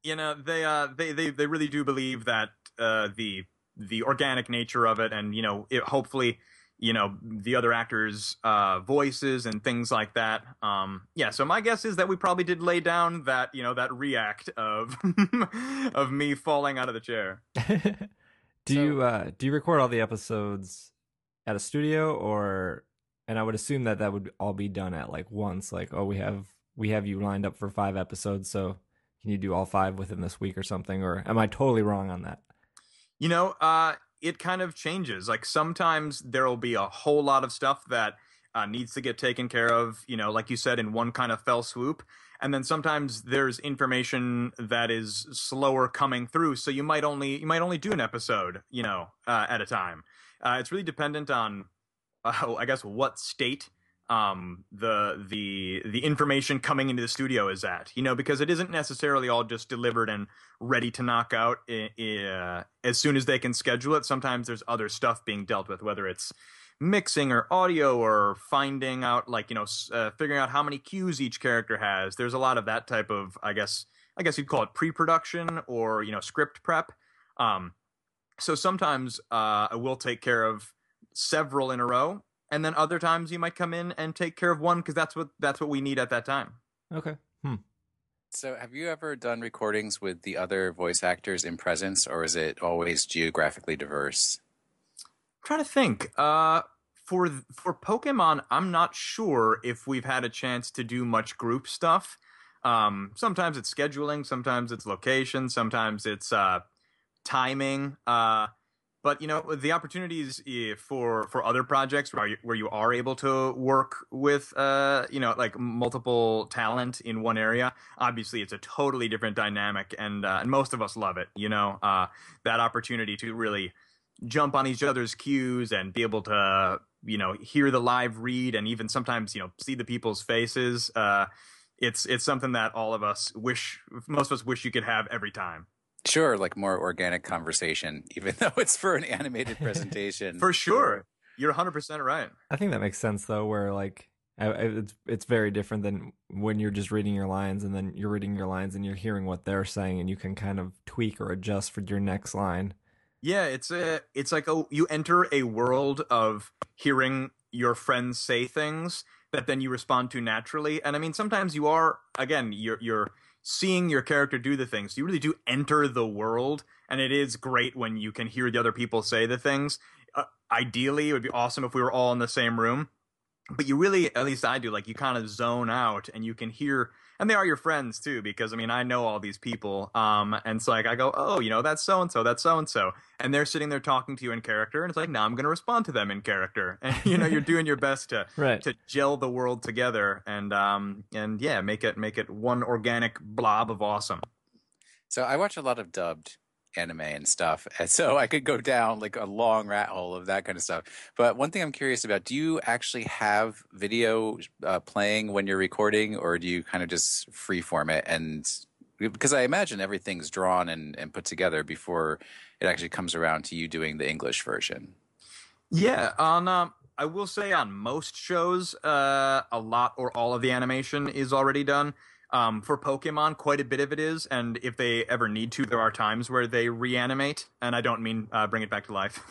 you know they uh they they, they really do believe that uh the the organic nature of it and you know it hopefully you know the other actors uh voices and things like that um yeah so my guess is that we probably did lay down that you know that react of [LAUGHS] of me falling out of the chair. [LAUGHS] Do so, you uh do you record all the episodes at a studio or and i would assume that that would all be done at like once like oh we have we have you lined up for five episodes so can you do all five within this week or something? Or am I totally wrong on that? You know, uh, it kind of changes. Like sometimes there will be a whole lot of stuff that uh, needs to get taken care of, you know, like you said, in one kind of fell swoop. And then sometimes there's information that is slower coming through, so you might only you might only do an episode, you know, uh, at a time. Uh, it's really dependent on, uh, I guess, what state um, the the the information coming into the studio is at. You know, because it isn't necessarily all just delivered and ready to knock out uh, as soon as they can schedule it. Sometimes there's other stuff being dealt with, whether it's mixing or audio or finding out like you know uh, figuring out how many cues each character has. There's a lot of that type of I guess I guess you'd call it pre-production or you know script prep. Um, so sometimes uh, I will take care of several in a row and then other times you might come in and take care of one because that's what that's what we need at that time. Okay. Hmm. So, have you ever done recordings with the other voice actors in presence, or is it always geographically diverse? I'm trying to think. Uh, for for Pokemon, I'm not sure if we've had a chance to do much group stuff. Um, sometimes it's scheduling, sometimes it's location, sometimes it's uh, timing. Uh, but you know the opportunities eh, for for other projects where you, where you are able to work with uh you know like multiple talent in one area obviously it's a totally different dynamic and uh, and most of us love it you know? Uh that opportunity to really jump on each other's cues and be able to you know hear the live read and even sometimes you know see the people's faces uh it's it's something that all of us wish most of us wish you could have every time Sure, like more organic conversation, [LAUGHS] even though it's for an animated presentation. for sure. You're 100% right. I think that makes sense, though, where like it's it's very different than when you're just reading your lines and then you're reading your lines and you're hearing what they're saying and you can kind of tweak or adjust for your next line. Yeah, it's a it's like a you enter a world of hearing your friends say things that then you respond to naturally. And I mean sometimes you are again you're you're seeing your character do the things. You really do enter the world, and it is great when you can hear the other people say the things. Uh, ideally, it would be awesome if we were all in the same room, but you really, at least I do, like you kind of zone out and you can hear and they are your friends too because i mean i know all these people um and it's like i go oh you know that's so and so that's so and so and they're sitting there talking to you in character and it's like now i'm going to respond to them in character. [LAUGHS] And you know you're doing your best to [LAUGHS] right. to gel the world together and um and yeah make it make it one organic blob of awesome. So i watch a lot of dubbed anime and stuff. And so I could go down like a long rat hole of that kind of stuff. But one thing I'm curious about, do you actually have video uh, playing when you're recording or do you kind of just freeform it and because I imagine everything's drawn and, and put together before it actually comes around to you doing the English version. Yeah, on um, I will say on most shows, uh, a lot or all of the animation is already done. Um, for Pokemon, quite a bit of it is, and if they ever need to, there are times where they reanimate, and I don't mean uh, bring it back to life.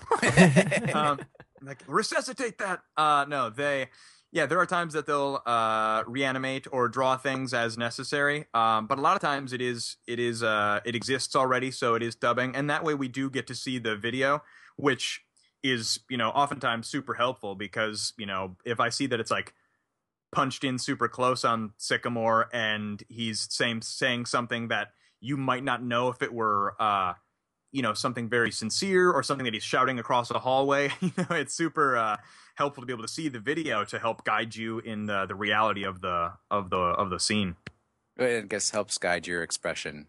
[LAUGHS] um, like resuscitate that. Uh, no, they yeah, there are times that they'll uh, reanimate or draw things as necessary, um, but a lot of times it is it is uh, it exists already, so it is dubbing, and that way we do get to see the video, which is you know oftentimes super helpful because you know if I see that it's like punched in super close on Sycamore and he's saying saying something that you might not know if it were uh, you know something very sincere or something that he's shouting across a hallway, [LAUGHS] you know it's super. Uh, helpful to be able to see the video to help guide you in the, the reality of the of the of the scene. I guess helps guide your expression.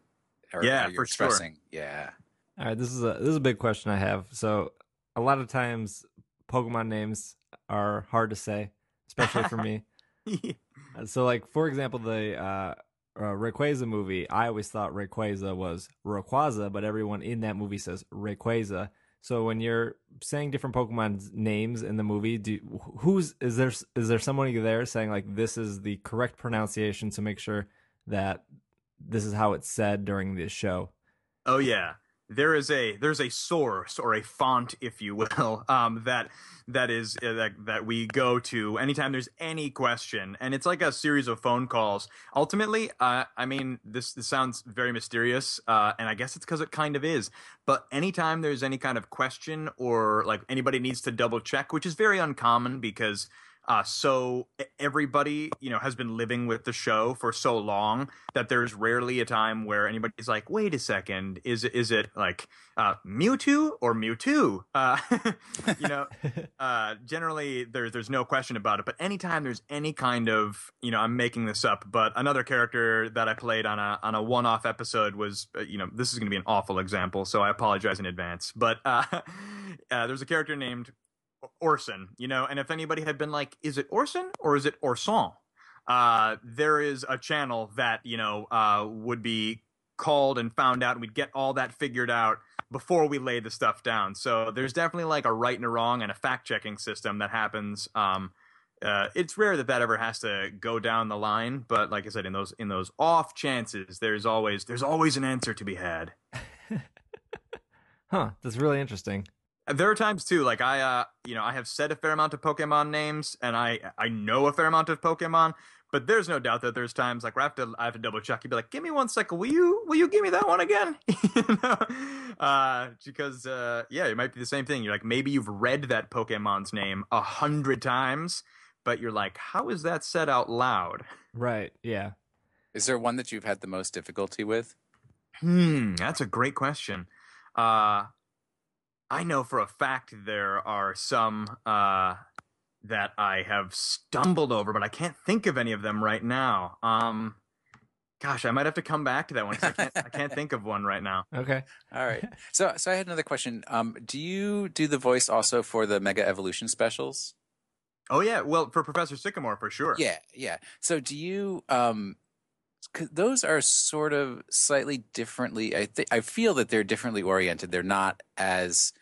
Or, yeah, or for expressing. sure. Yeah. All right, this is a this is a big question I have. So, a lot of times, Pokemon names are hard to say, especially for [LAUGHS] me. Yeah. So, like for example, the uh, uh, Rayquaza movie, I always thought Rayquaza was Rayquaza, but everyone in that movie says Rayquaza. So when you're saying different Pokemon's names in the movie, do who's is there is there someone there saying like this is the correct pronunciation to make sure that this is how it's said during this show? Oh yeah there is a there's a source or a font, if you will, [LAUGHS] um, that that is uh, that that we go to anytime there's any question, and it's like a series of phone calls. Ultimately, uh, I mean, this this sounds very mysterious, uh, and I guess it's because it kind of is. But anytime there's any kind of question or like anybody needs to double check, which is very uncommon because uh, so everybody, you know, has been living with the show for so long that there's rarely a time where anybody's like, "Wait a second, is it is it like uh, Mewtwo or Mewtwo?" Uh, [LAUGHS] you know, [LAUGHS] uh, generally there's there's no question about it. But anytime there's any kind of, you know, I'm making this up, but another character that I played on a on a one off episode was, uh, you know, this is going to be an awful example, so I apologize in advance. But uh, [LAUGHS] there's a character named Orson, you know, and if anybody had been like, is it Orson or is it Orson? Uh, there is a channel that, you know, uh, would be called and found out and we'd get all that figured out before we lay the stuff down. So there's definitely like a right and a wrong and a fact checking system that happens. Um, uh, it's rare that that ever has to go down the line, but like I said, in those in those off chances, there's always there's always an answer to be had. [LAUGHS] huh? That's really interesting. There are times too, like I, uh, you know, I have said a fair amount of Pokemon names, and I, I know a fair amount of Pokemon, but there's no doubt that there's times like where I have to, I have to double check. You'd be like, "Give me one second, will you, will you give me that one again?" [LAUGHS] you know, uh, because uh, yeah, it might be the same thing. You're like, maybe you've read that Pokemon's name a hundred times, but you're like, how is that said out loud? Right. Yeah. Is there one that you've had the most difficulty with? Hmm, that's a great question. Uh, I know for a fact there are some uh, that I have stumbled over, but I can't think of any of them right now. Um, gosh, I might have to come back to that one because I can't, I can't think of one right now. [LAUGHS] Okay. All right. So, so I had another question. Um, do you do the voice also for the Mega Evolution specials? Oh yeah, well for Professor Sycamore for sure. Yeah, yeah. So do you um those are sort of slightly differently I think I feel that they're differently oriented. They're not as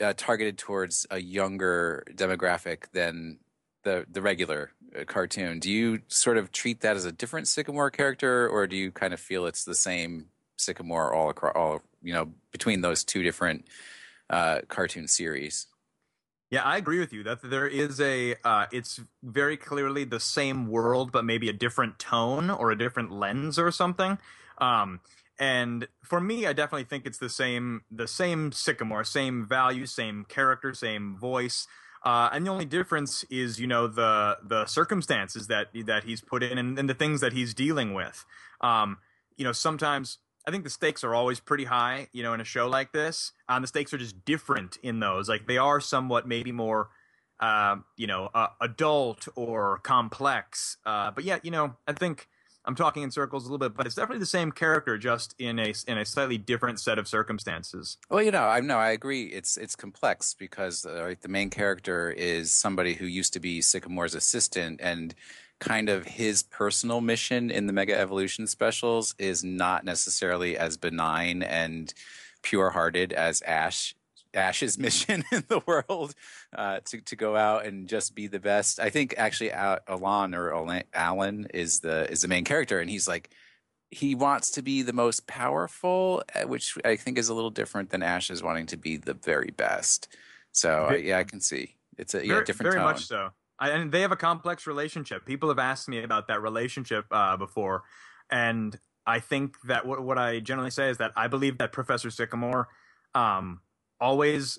uh, targeted towards a younger demographic than the the regular uh, cartoon. Do you sort of treat that as a different Sycamore character, or do you kind of feel it's the same Sycamore all across all you know between those two different uh, cartoon series? Yeah, I agree with you that there is a. Uh, it's very clearly the same world, but maybe a different tone or a different lens or something. Um, and for me, I definitely think it's the same, the same Sycamore, same value, same character, same voice. Uh, and the only difference is, you know, the the circumstances that that he's put in and, and the things that he's dealing with. Um, you know, sometimes I think the stakes are always pretty high, you know, in a show like this. And uh, the stakes are just different in those. Like they are somewhat maybe more, uh, you know, uh, adult or complex. Uh, but yeah, you know, I think I'm talking in circles a little bit, but it's definitely the same character, just in a in a slightly different set of circumstances. Well, you know, I know I agree. It's it's complex because uh, the main character is somebody who used to be Sycamore's assistant, and kind of his personal mission in the Mega Evolution specials is not necessarily as benign and pure-hearted as Ash Ash's [LAUGHS] mission in the world uh, to to go out and just be the best. I think actually Alan or Alan is the is the main character, and he's like he wants to be the most powerful, uh, which I think is a little different than Ash is wanting to be the very best. So uh, yeah, I can see it's a yeah, different very tone. much so. I, and they have a complex relationship. People have asked me about that relationship uh, before, and I think that what, what I generally say is that I believe that Professor Sycamore um, always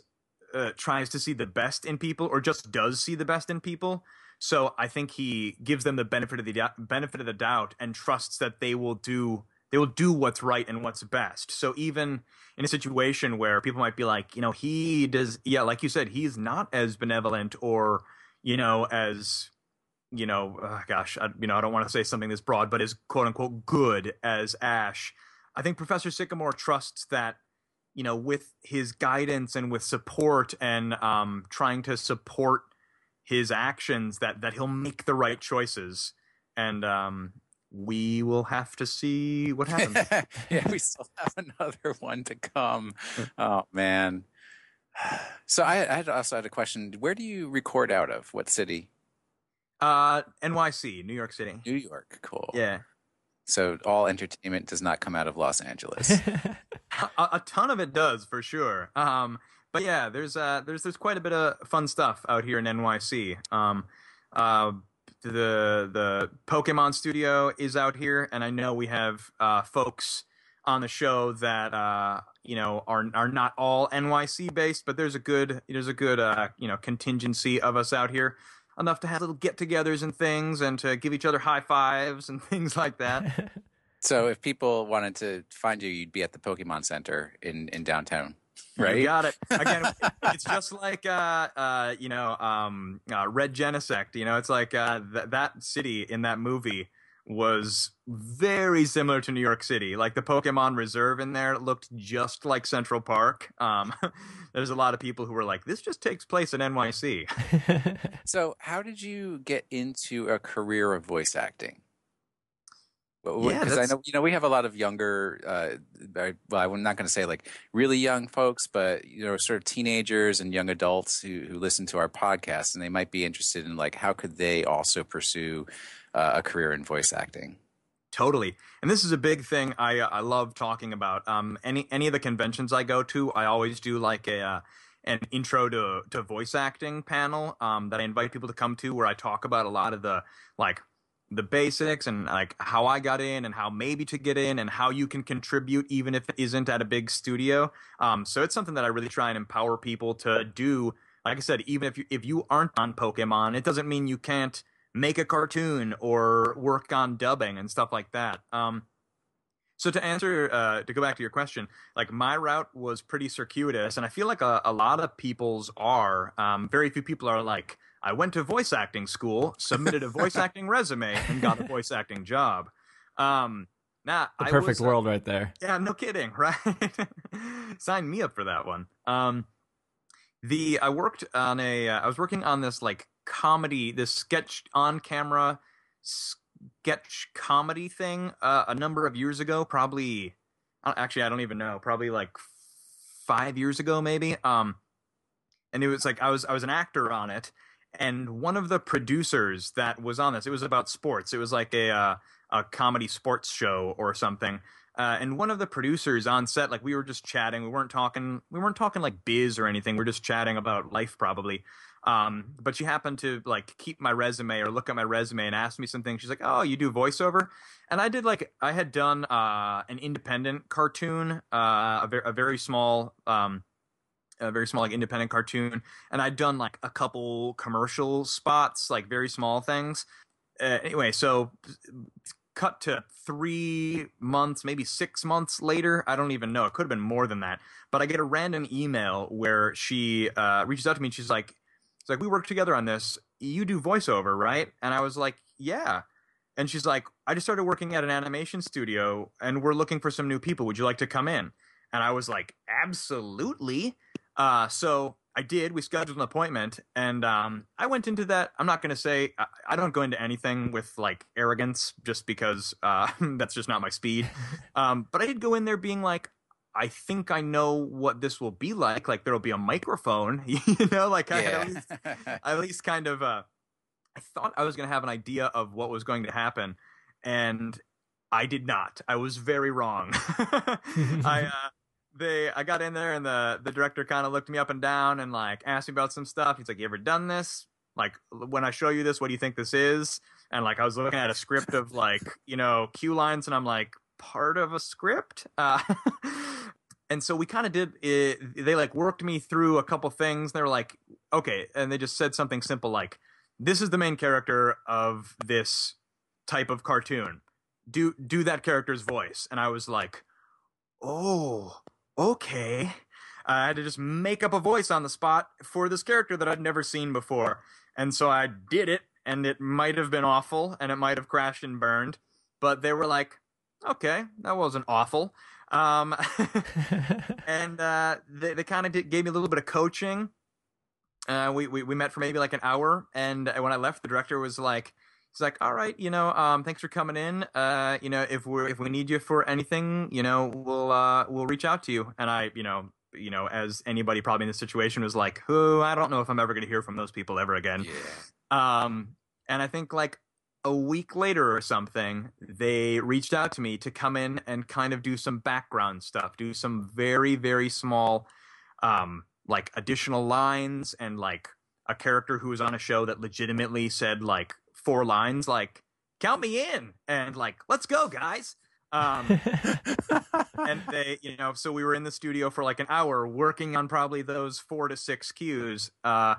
uh, tries to see the best in people, or just does see the best in people. So I think he gives them the benefit of the benefit of the doubt and trusts that they will do they will do what's right and what's best. So even in a situation where people might be like, you know, he does, yeah, like you said, he's not as benevolent or, you know, as, you know, uh, gosh, I, you know, I don't want to say something this broad, but is quote unquote good as Ash. I think Professor Sycamore trusts that, you know, with his guidance and with support and um, trying to support his actions, that that he'll make the right choices. And um, we will have to see what happens. [LAUGHS] yeah, we still have another one to come. [LAUGHS] Oh man. So I, I also had a question. Where do you record out of? What city? Uh, NYC, New York City. New York, cool. Yeah. So all entertainment does not come out of Los Angeles. [LAUGHS] a, a, ton of it does, for sure. Um, but yeah, there's uh, there's there's quite a bit of fun stuff out here in NYC. Um, uh, the the Pokemon studio is out here, and I know we have uh, folks on the show that uh, you know are are not all NYC based, but there's a good there's a good uh, you know contingency of us out here enough to have little get-togethers and things, and to give each other high fives and [LAUGHS] things like that. [LAUGHS] so, if people wanted to find you, you'd be at the Pokemon Center in in downtown right? You got it. Again, [LAUGHS] it's just like uh, uh, you know, um, uh, Red Genesect. You know, it's like uh, th- that city in that movie was very similar to New York City. Like the Pokemon Reserve in there looked just like Central Park. Um, [LAUGHS] there's a lot of people who were like, "This just takes place in NYC." [LAUGHS] so, how did you get into a career of voice acting? because yeah, I know you know we have a lot of younger. Uh, well, I'm not going to say like really young folks, but you know, sort of teenagers and young adults who who listen to our podcast, and they might be interested in like how could they also pursue uh, a career in voice acting. Totally, and this is a big thing I I love talking about. Um, any any of the conventions I go to, I always do like a. Uh, an intro to to voice acting panel um, that I invite people to come to, where I talk about a lot of the like the basics and like how I got in and how maybe to get in and how you can contribute even if it isn't at a big studio. Um, so it's something that I really try and empower people to do. Like I said, even if you if you aren't on Pokemon, it doesn't mean you can't make a cartoon or work on dubbing and stuff like that. Um, so to answer, uh, to go back to your question, like my route was pretty circuitous, and I feel like a, a lot of people's are. Um, very few people are like, I went to voice acting school, submitted a voice [LAUGHS] acting resume, and got a voice acting job. Um, nah, the perfect was, uh, world right there. Yeah, no kidding, [LAUGHS] right? Sign me up for that one. Um, the I worked on a uh, I was working on this like comedy, this sketch on camera sketch comedy thing uh, a number of years ago, probably. Actually, I don't even know. Probably like five years ago, maybe. Um, and it was like I was I was an actor on it, and one of the producers that was on this, it was about sports. It was like a uh, a comedy sports show or something. Uh, and one of the producers on set, like we were just chatting. We weren't talking. We weren't talking like biz or anything. We are just chatting about life, probably. Um, but she happened to like keep my resume or look at my resume and ask me something. She's like, "Oh, you do voiceover?" And I did like I had done uh, an independent cartoon, uh, a, ver- a very small um, a very small like independent cartoon and i'd done like a couple commercial spots like very small things uh, anyway so cut to three months maybe six months later i don't even know it could have been more than that but i get a random email where she uh, reaches out to me and she's like it's like we work together on this you do voiceover right and i was like yeah and she's like i just started working at an animation studio and we're looking for some new people would you like to come in and i was like absolutely uh, so I did. We scheduled an appointment, and um, I went into that. I'm not going to say I, I, don't go into anything with like arrogance, just because uh, [LAUGHS] that's just not my speed. [LAUGHS] Um, but I did go in there being like, I think I know what this will be like. Like there'll be a microphone, [LAUGHS] you know. Like I yeah. at least, [LAUGHS] at least kind of. Uh, I thought I was going to have an idea of what was going to happen, and I did not. I was very wrong. [LAUGHS] I uh, they I got in there and the the director kind of looked me up and down and like asked me about some stuff. He's like, "You ever done this?" Like when I show you this, what do you think this is? And like I was looking at a script of like you know cue lines, and I'm like part of a script. Uh, [LAUGHS] and so we kind of did it, they like worked me through a couple things they were like okay and they just said something simple like this is the main character of this type of cartoon. Do do that character's voice. And i was like oh okay. I had to just make up a voice on the spot for this character that i'd never seen before. And so i did it and it might have been awful and it might have crashed and burned but they were like okay that wasn't awful um, [LAUGHS] and uh, they, they kind of gave me a little bit of coaching. Uh, we, we we met for maybe like an hour, and when I left, the director was like, "He's like, all right, you know, um, thanks for coming in. Uh, you know, if we if we need you for anything, you know, we'll uh, we'll reach out to you." And I, you know, you know, as anybody probably in this situation was like, "Who? I don't know if I'm ever going to hear from those people ever again." Yeah. Um, and I think like a week later or something, they reached out to me to come in and kind of do some background stuff, do some very, very small, um, like additional lines and like a character who was on a show that legitimately said like four lines, like, count me in and like, let's go, guys. Um, and [LAUGHS] they, you know, so we were in the studio for like an hour working on probably those four to six cues. Uh,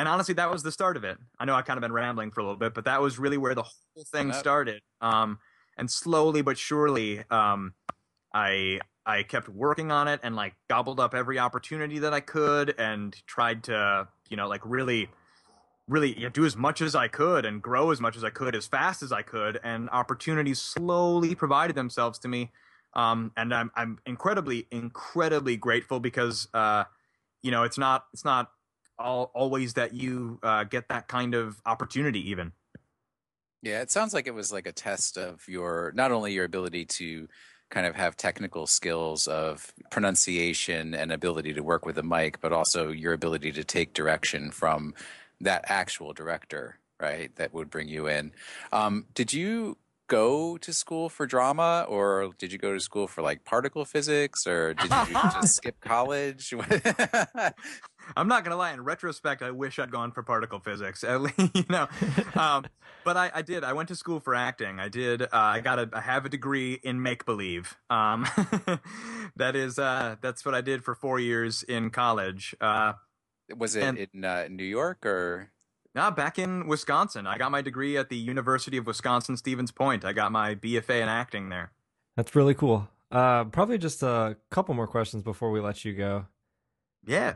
and honestly, that was the start of it. I know I kind of been rambling for a little bit, but that was really where the whole thing started. Um, and slowly but surely, um, I I kept working on it and like gobbled up every opportunity that I could and tried to, you know, like really, really you know, do as much as I could and grow as much as I could as fast as I could. And opportunities slowly provided themselves to me. Um, and I'm I'm incredibly incredibly grateful because uh, you know, it's not it's not all, always that you uh, get that kind of opportunity even. Yeah it sounds like it was like a test of your not only your ability to kind of have technical skills of pronunciation and ability to work with a mic but also your ability to take direction from that actual director right that would bring you in. Um, did you go to school for drama or did you go to school for like particle physics or did you [LAUGHS] just skip college [LAUGHS] I'm not gonna lie. In retrospect, I wish I'd gone for particle physics. [LAUGHS] At least, you know, um, but I, I, did. I went to school for acting. I did. Uh, I got a. I have a degree in make believe. Um, [LAUGHS] that is. Uh, that's what I did for four years in college. Uh, Was it and, in uh, New York or? Nah, back in Wisconsin. I got my degree at the University of Wisconsin Stevens Point. I got my BFA in acting there. That's really cool. Uh, probably just a couple more questions before we let you go. Yeah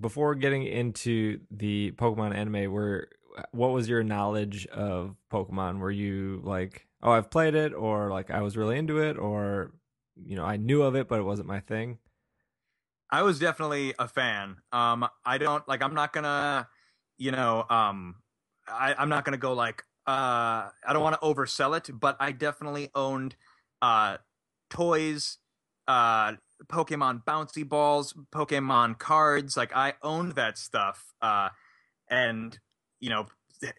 before getting into the Pokemon anime, where what was your knowledge of Pokemon? Were you like, oh, I've played it, or like I was really into it, or you know, I knew of it, but it wasn't my thing? I was definitely a fan. Um, I don't like. I'm not gonna, you know, um, I, I'm not gonna go like. Uh, I don't want to oversell it, but I definitely owned uh, toys, uh, Pokemon bouncy balls, Pokemon cards. Like I owned that stuff. Uh, and you know,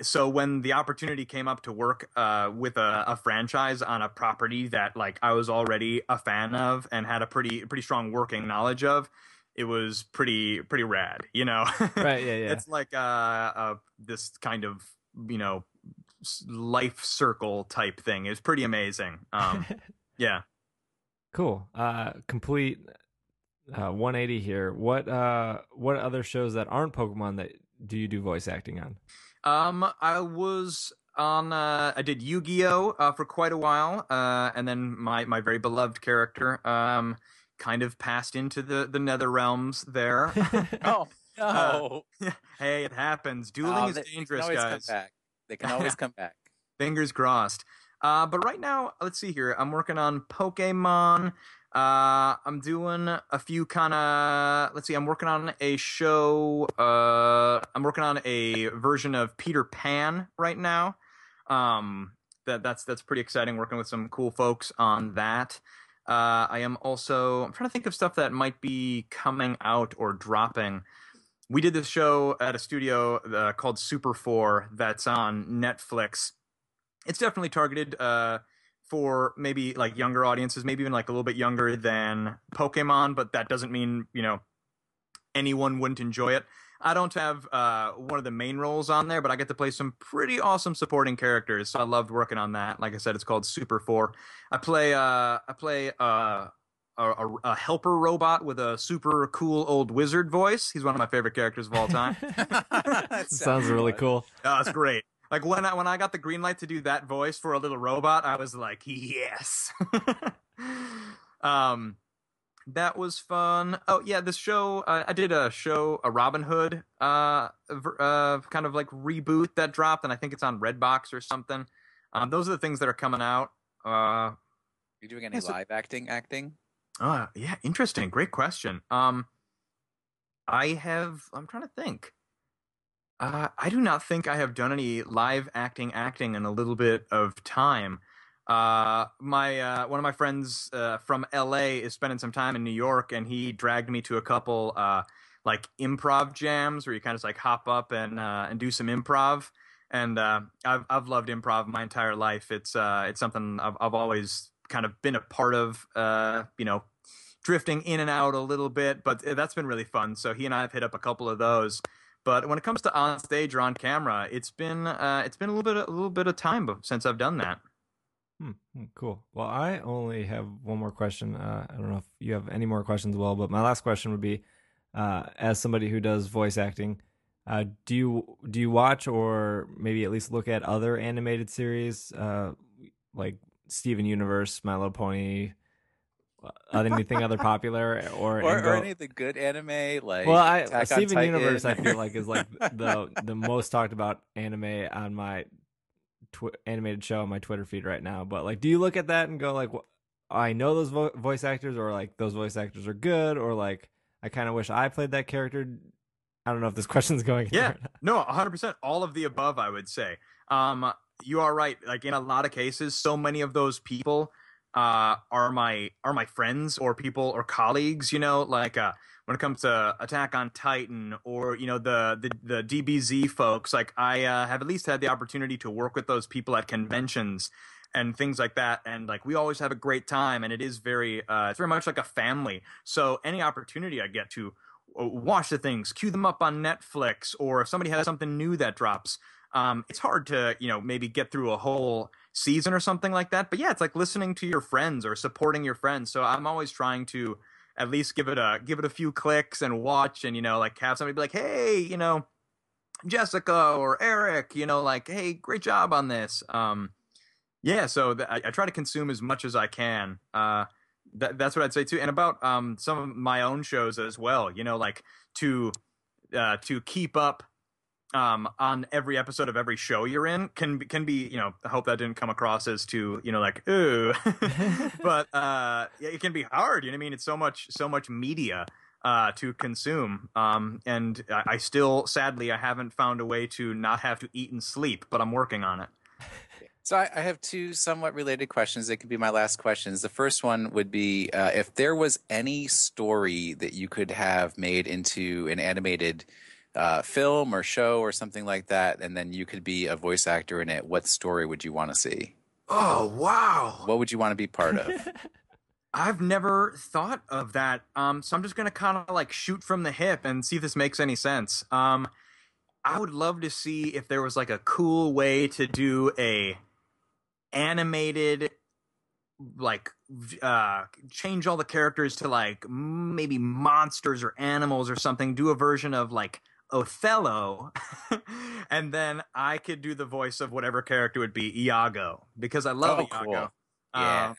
so when the opportunity came up to work uh, with a, a, franchise on a property that like I was already a fan of and had a pretty pretty strong working knowledge of, it was pretty pretty rad. You know, [LAUGHS] right? Yeah, yeah. it's like uh, uh, this kind of you know life circle type thing. It's pretty amazing. Um, [LAUGHS] yeah. Cool. Uh, complete uh, 180 here. What uh, what other shows that aren't Pokemon that do you do voice acting on? Um, I was on. Uh, I did Yu-Gi-Oh uh, for quite a while, uh, and then my my very beloved character um kind of passed into the the Nether realms there. [LAUGHS] [LAUGHS] oh no! Uh, [LAUGHS] hey, it happens. Dueling oh, is dangerous, guys. They can always come back. Fingers crossed. Uh, but right now, let's see here. I'm working on Pokemon. Uh, I'm doing a few kind of. Let's see. I'm working on a show. Uh, I'm working on a version of Peter Pan right now. Um, that that's that's pretty exciting. Working with some cool folks on that. Uh, I am also. I'm trying to think of stuff that might be coming out or dropping. We did this show at a studio uh, called Super Four that's on Netflix it's definitely targeted uh, for maybe like younger audiences, maybe even like a little bit younger than Pokemon, but that doesn't mean you know anyone wouldn't enjoy it. I don't have uh, one of the main roles on there, but I get to play some pretty awesome supporting characters. So I loved working on that. Like I said, it's called Super Four. I play uh, I play uh, a, a, a helper robot with a super cool old wizard voice. He's one of my favorite characters of all time. [LAUGHS] Sounds really cool. [LAUGHS] Oh, it's great. Like when I when I got the green light to do that voice for a little robot, I was like, yes. [LAUGHS] um, that was fun. Oh yeah, this show uh, I did a show, a Robin Hood, uh, uh, kind of like reboot that dropped, and I think it's on Redbox or something. Um, those are the things that are coming out. Uh, You doing any live acting? Acting? uh, yeah, interesting. Great question. Um, I have. I'm trying to think. Uh, I do not think I have done any live acting acting in a little bit of time. Uh, my uh, one of my friends uh, from LA is spending some time in New York, and he dragged me to a couple uh, like improv jams where you kind of like hop up and uh, and do some improv. And I've I've loved improv my entire life. It's it's something I've I've always kind of been a part of. You know, drifting in and out a little bit, but that's been really fun. So he and I have hit up a couple of those. But when it comes to on stage or on camera, it's been uh, it's been a little bit a little bit of time since I've done that. Hmm, hmm, cool. Well, I only have one more question. Uh, I don't know if you have any more questions, Will, but my last question would be, uh, as somebody who does voice acting, uh, do you do you watch or maybe at least look at other animated series, uh, like Steven Universe, My Little Pony, uh, anything other popular, or, [LAUGHS] Or, or any of the good anime? Like well, I Attack on Steven Titan? Universe, I feel like is like [LAUGHS] the the most talked about anime on my tw- animated show on my Twitter feed right now. But like, do you look at that and go like, "Wh- I know those vo- voice actors, or like those voice actors are good, or like I kind of wish I played that character. I don't know if this [LAUGHS] question's going. Yeah. there or. No, 100%. All of the above, I would say. Um, you are right. Like in a lot of cases, so many of those people uh, are my are my friends or people or colleagues. You know, like uh, when it comes to Attack on Titan or you know the the, the DBZ folks. Like I uh, have at least had the opportunity to work with those people at conventions and things like that and like we always have a great time and it is very uh it's very much like a family so any opportunity i get to uh, watch the things, queue them up on Netflix, or if somebody has something new that drops. Um, it's hard to, you know, maybe get through a whole season or something like that. But yeah, it's like listening to your friends or supporting your friends. So I'm always trying to at least give it a give it a few clicks and watch, and you know, like have somebody be like, hey, you know, Jessica or Eric, you know, like, hey, great job on this. Um, yeah, so th- I, I try to consume as much as I can. Uh, that, that's what I'd say too. And about um, some of my own shows as well. You know, like to uh, to keep up um, on every episode of every show you're in can can be. You know, I hope that didn't come across as too. You know, like ooh, [LAUGHS] but uh, it can be hard. You know, what I mean, it's so much so much media uh, to consume. Um, and I, I still, sadly, I haven't found a way to not have to eat and sleep, but I'm working on it. So I, I have two somewhat related questions. That could be my last questions. The first one would be uh, if there was any story that you could have made into an animated uh, film or show or something like that, and then you could be a voice actor in it. What story would you want to see? Oh wow! What would you want to be part of? [LAUGHS] I've never thought of that. Um, so I'm just gonna kind of like shoot from the hip and see if this makes any sense. Um, I would love to see if there was like a cool way to do a animated like uh change all the characters to like maybe monsters or animals or something do a version of like Othello [LAUGHS] and then I could do the voice of whatever character would be Iago because I love Oh, Iago. cool. Yeah. Um,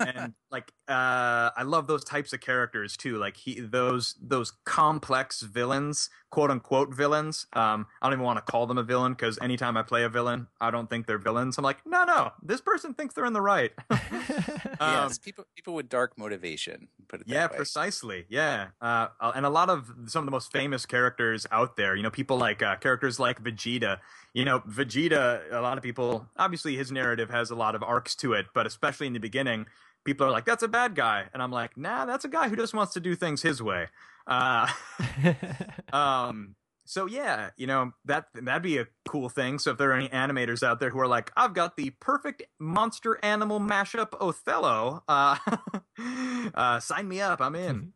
and like uh I love those types of characters too. Like he those those complex villains, quote unquote villains. Um I don't even want to call them a villain because anytime I play a villain, I don't think they're villains. I'm like, no, no, this person thinks they're in the right. [LAUGHS] [LAUGHS] Um, yes, people people with dark motivation. Put it that yeah, way. precisely. Yeah, uh, uh, and a lot of some of the most famous characters out there. You know, people like uh, characters like Vegeta. You know, Vegeta. A lot of people, obviously, his narrative has a lot of arcs to it, but especially in the beginning, people are like, "That's a bad guy," and I'm like, "Nah, that's a guy who just wants to do things his way." Uh, [LAUGHS] um. So yeah, you know that that'd be a cool thing. So if there are any animators out there who are like, "I've got the perfect monster animal mashup Othello," uh, [LAUGHS] uh, sign me up. I'm in.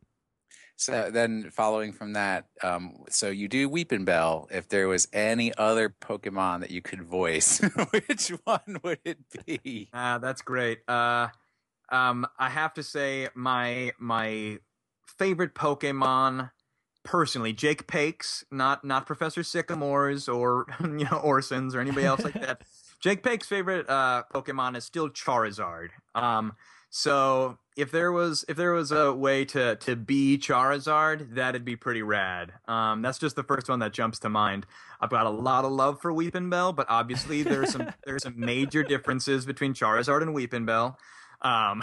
So then, following from that, um, so you do Weepinbell. If there was any other Pokemon that you could voice, [LAUGHS] which one would it be? Ah, that's great. Uh, um, I have to say my my favorite Pokemon, personally, Jake Paque's, not not Professor Sycamore's or [LAUGHS] you know Orson's or anybody else like that. [LAUGHS] Jake Paque's favorite uh, Pokemon is still Charizard. Um, so if there was if there was a way to to be Charizard, that'd be pretty rad. Um, that's just the first one that jumps to mind. I've got a lot of love for Weepinbell, but obviously there's some [LAUGHS] there's some major differences between Charizard and Weepinbell. Um,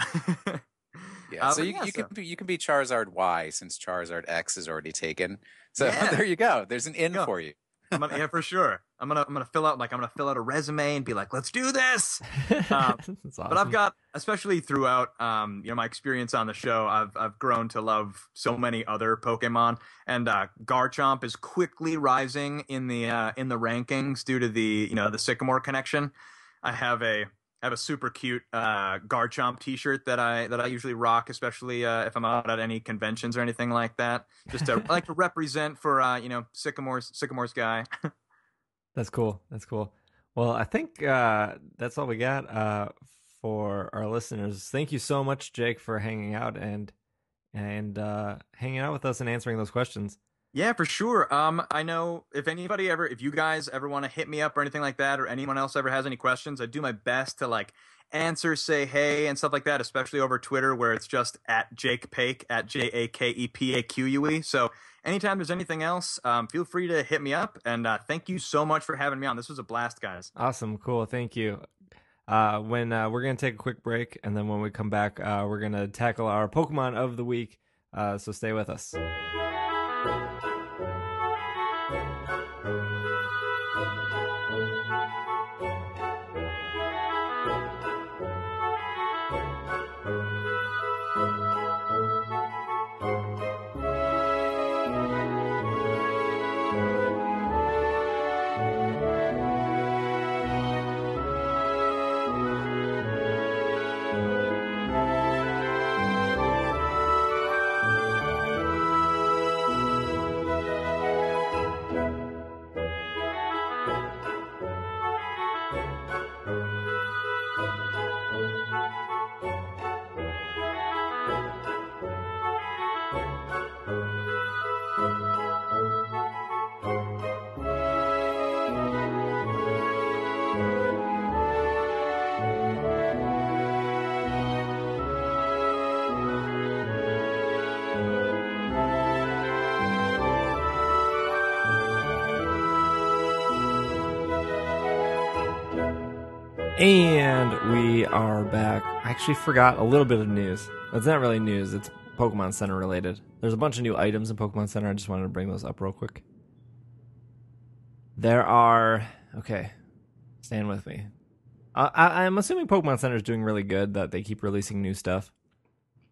Yeah, Uh, so you, yeah, you so- can be, you can be Charizard Y since Charizard X is already taken. So [LAUGHS] Yeah. there you go. There's an in Go. for you. I'm gonna, yeah, for sure. I'm gonna I'm gonna fill out like I'm gonna fill out a resume and be like, let's do this. [LAUGHS] Um, That's But I've got, especially throughout, um, you know, my experience on the show, I've I've grown to love so many other Pokemon, and uh, Garchomp is quickly rising in the uh, in the rankings due to the you know the Sycamore connection. I have a I have a super cute uh, Garchomp T-shirt that I that I usually rock, especially uh, if I'm out at any conventions or anything like that. Just to like to represent for uh, you know Sycamore's Sycamore's guy. [LAUGHS] That's cool. That's cool. Well, I think uh, that's all we got uh, for our listeners. Thank you so much, Jake, for hanging out and and uh, hanging out with us and answering those questions. Yeah, for sure. Um, I know if anybody ever, if you guys ever want to hit me up or anything like that, or anyone else ever has any questions, I do my best to like answer, say hey, and stuff like that, especially over Twitter where it's just at Jake Paque at J A K E P A Q U E. So anytime there's anything else, um, feel free to hit me up. And uh, thank you so much for having me on. This was a blast, guys. Awesome, cool. Thank you. Uh, when uh, we're gonna take a quick break, and then when we come back, uh, we're gonna tackle our Pokemon of the week. Uh, so stay with us. And we are back. I actually forgot a little bit of news. It's not really news, it's Pokemon Center related. There's a bunch of new items in Pokemon Center. I just wanted to bring those up real quick. There are. Okay. Stand with me. Uh, I, I'm assuming Pokemon Center is doing really good, that they keep releasing new stuff.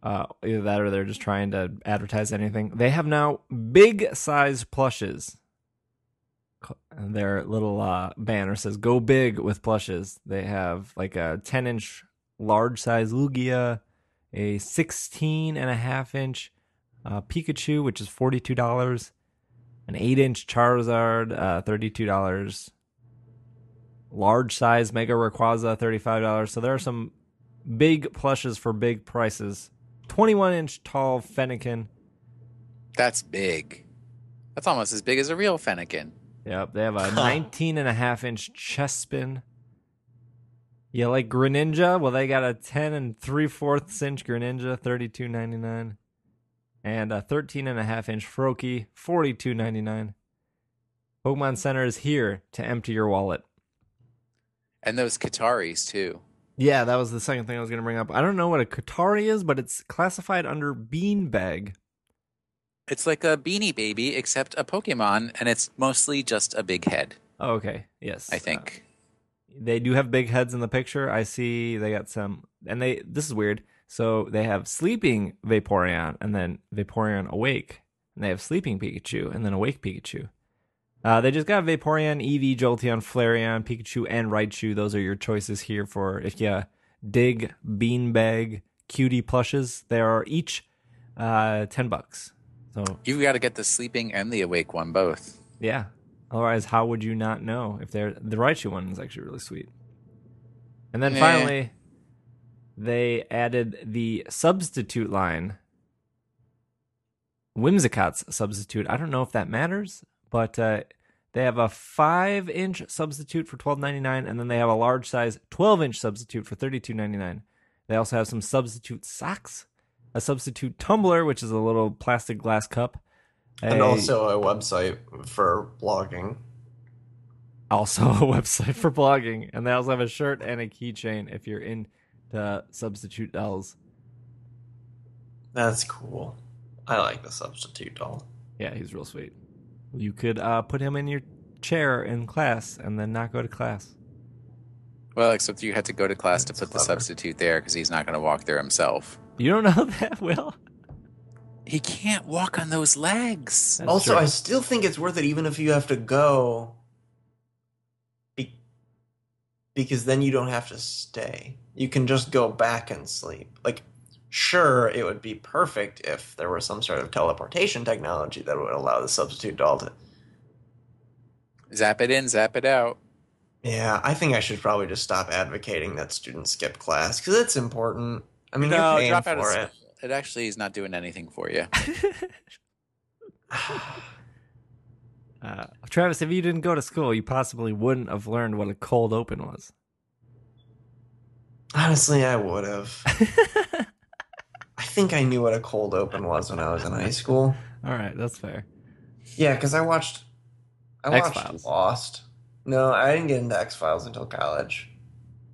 Uh, either that or they're just trying to advertise anything. They have now big size plushes their little uh, banner says "Go big with plushes." They have like a 10 inch large size Lugia, a 16 and a half inch uh, Pikachu, which is forty two dollars, an eight inch Charizard, uh, thirty two dollars, large size Mega Rayquaza, thirty five dollars. So there are some big plushes for big prices. Twenty one inch tall Fennekin. That's big. That's almost as big as a real Fennekin. Yep, they have a 19 and a half inch Chespin. You like Greninja? Well, they got a 10 and 3 fourths inch Greninja, 32.99, and a 13 and a half inch Froakie, 42.99. Pokemon Center is here to empty your wallet. And those Kataris too. Yeah, that was the second thing I was going to bring up. I don't know what a Katari is, but it's classified under beanbag. It's like a beanie baby, except a Pokemon, and it's mostly just a big head, Oh, okay. Yes. I think. they do have big heads in the picture. I see they got some, and they this is weird. So they have sleeping Vaporeon and then Vaporeon awake, and they have sleeping Pikachu and then awake Pikachu. Uh, they just got Vaporeon, Eevee, Jolteon, Flareon, Pikachu, and Raichu. Those are your choices here for if you dig beanbag cutie plushes. They are each uh, ten bucks. So You've got to get the sleeping and the awake one both. yeah. Otherwise, how would you not know if they're the Raichu one is actually really sweet. And then Eh. finally, they added the substitute line. Whimsicott's substitute. I don't know if that matters, but uh, they have a five inch substitute for twelve ninety nine, and then they have a large size twelve inch substitute for thirty two ninety nine. They also have some substitute socks, a substitute tumbler, which is a little plastic glass cup, And also a website for blogging. also a [LAUGHS] website for blogging, and they also have a shirt and a keychain if you're in into substitute dolls. That's cool. I like the substitute doll. Yeah, he's real sweet. You could uh, put him in your chair in class and then not go to class. Well, except you had to go to class That's to put the substitute there because he's not going to walk there himself. You don't know [LAUGHS] that, Will? He can't walk on those legs. That's also, true. I still think it's worth it, even if you have to go, be- because then you don't have to stay. You can just go back and sleep. Like, sure, it would be perfect if there were some sort of teleportation technology that would allow the substitute doll to. Zap it in, zap it out. Yeah, I think I should probably just stop advocating that students skip class because it's important. I mean, no, you're paying drop out of it. school. It actually is not doing anything for you. [LAUGHS] [SIGHS] uh, Travis, if you didn't go to school, you possibly wouldn't have learned what a cold open was. Honestly, I would have. [LAUGHS] I think I knew what a cold open was when I was in high school. All right, that's fair. Yeah, because I watched. I watched X-Files. Lost. No, I didn't get into X Files until college.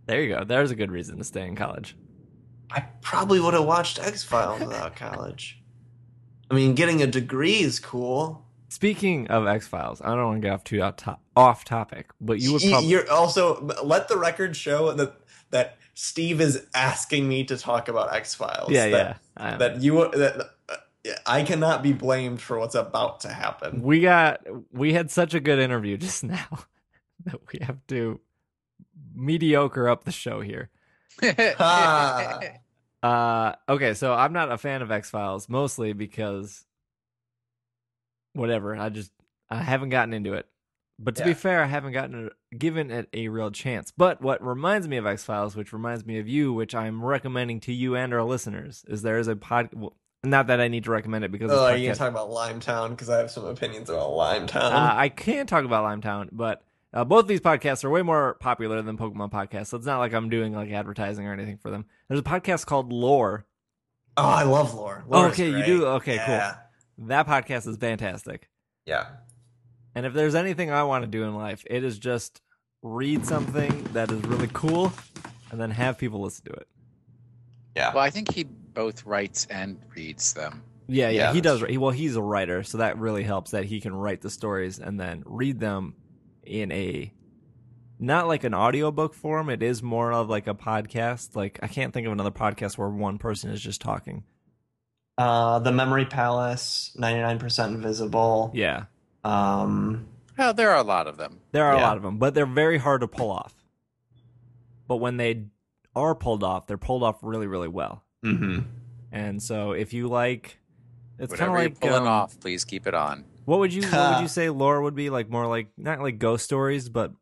There you go. There's a good reason to stay in college. I probably would have watched X Files without college. I mean, getting a degree is cool. Speaking of X Files, I don't want to get off too out to- off topic, but you would probably You're also let the record show that that Steve is asking me to talk about X Files. yeah, that, yeah. I- That you that uh, I cannot be blamed for what's about to happen. we got we had such a good interview just [LAUGHS] now that we have to mediocre up the show here. [LAUGHS] Ah. Uh okay, so I'm not a fan of X Files mostly because whatever, I just I haven't gotten into it. But to be fair, I haven't gotten a, given it a real chance. But what reminds me of X Files, which reminds me of you, which I'm recommending to you and our listeners, is there is a pod. Well, not that I need to recommend it because Oh, are you gonna talk about Limetown? Because I have some opinions about Limetown. Uh, I can talk about Limetown, but uh, both these podcasts are way more popular than Pokemon podcasts. So it's not like I'm doing like advertising or anything for them. There's a podcast called Lore. oh, I love lore. Oh, okay, you do? Okay, cool. That podcast is fantastic. Yeah. And if there's anything I want to do in life, it is just read something that is really cool and then have people listen to it. Yeah. well, I think he both writes and reads them. Yeah, yeah, Yeah, he does. He, well, he's a writer, so that really helps that he can write the stories and then read them in a not like an audiobook form. It is more of like a podcast. Like I can't think of another podcast where one person is just talking. Uh, the Memory Palace, 99% Invisible. Yeah, Um, Well, there are a lot of them. there are a lot of them, but they're very hard to pull off. But when they are pulled off, they're pulled off really, really well. Mm-hmm. And so if you like, it's kind of you're like pulling um, off, please keep it on. What would you what would you [LAUGHS] say lore would be like? More like not like ghost stories, but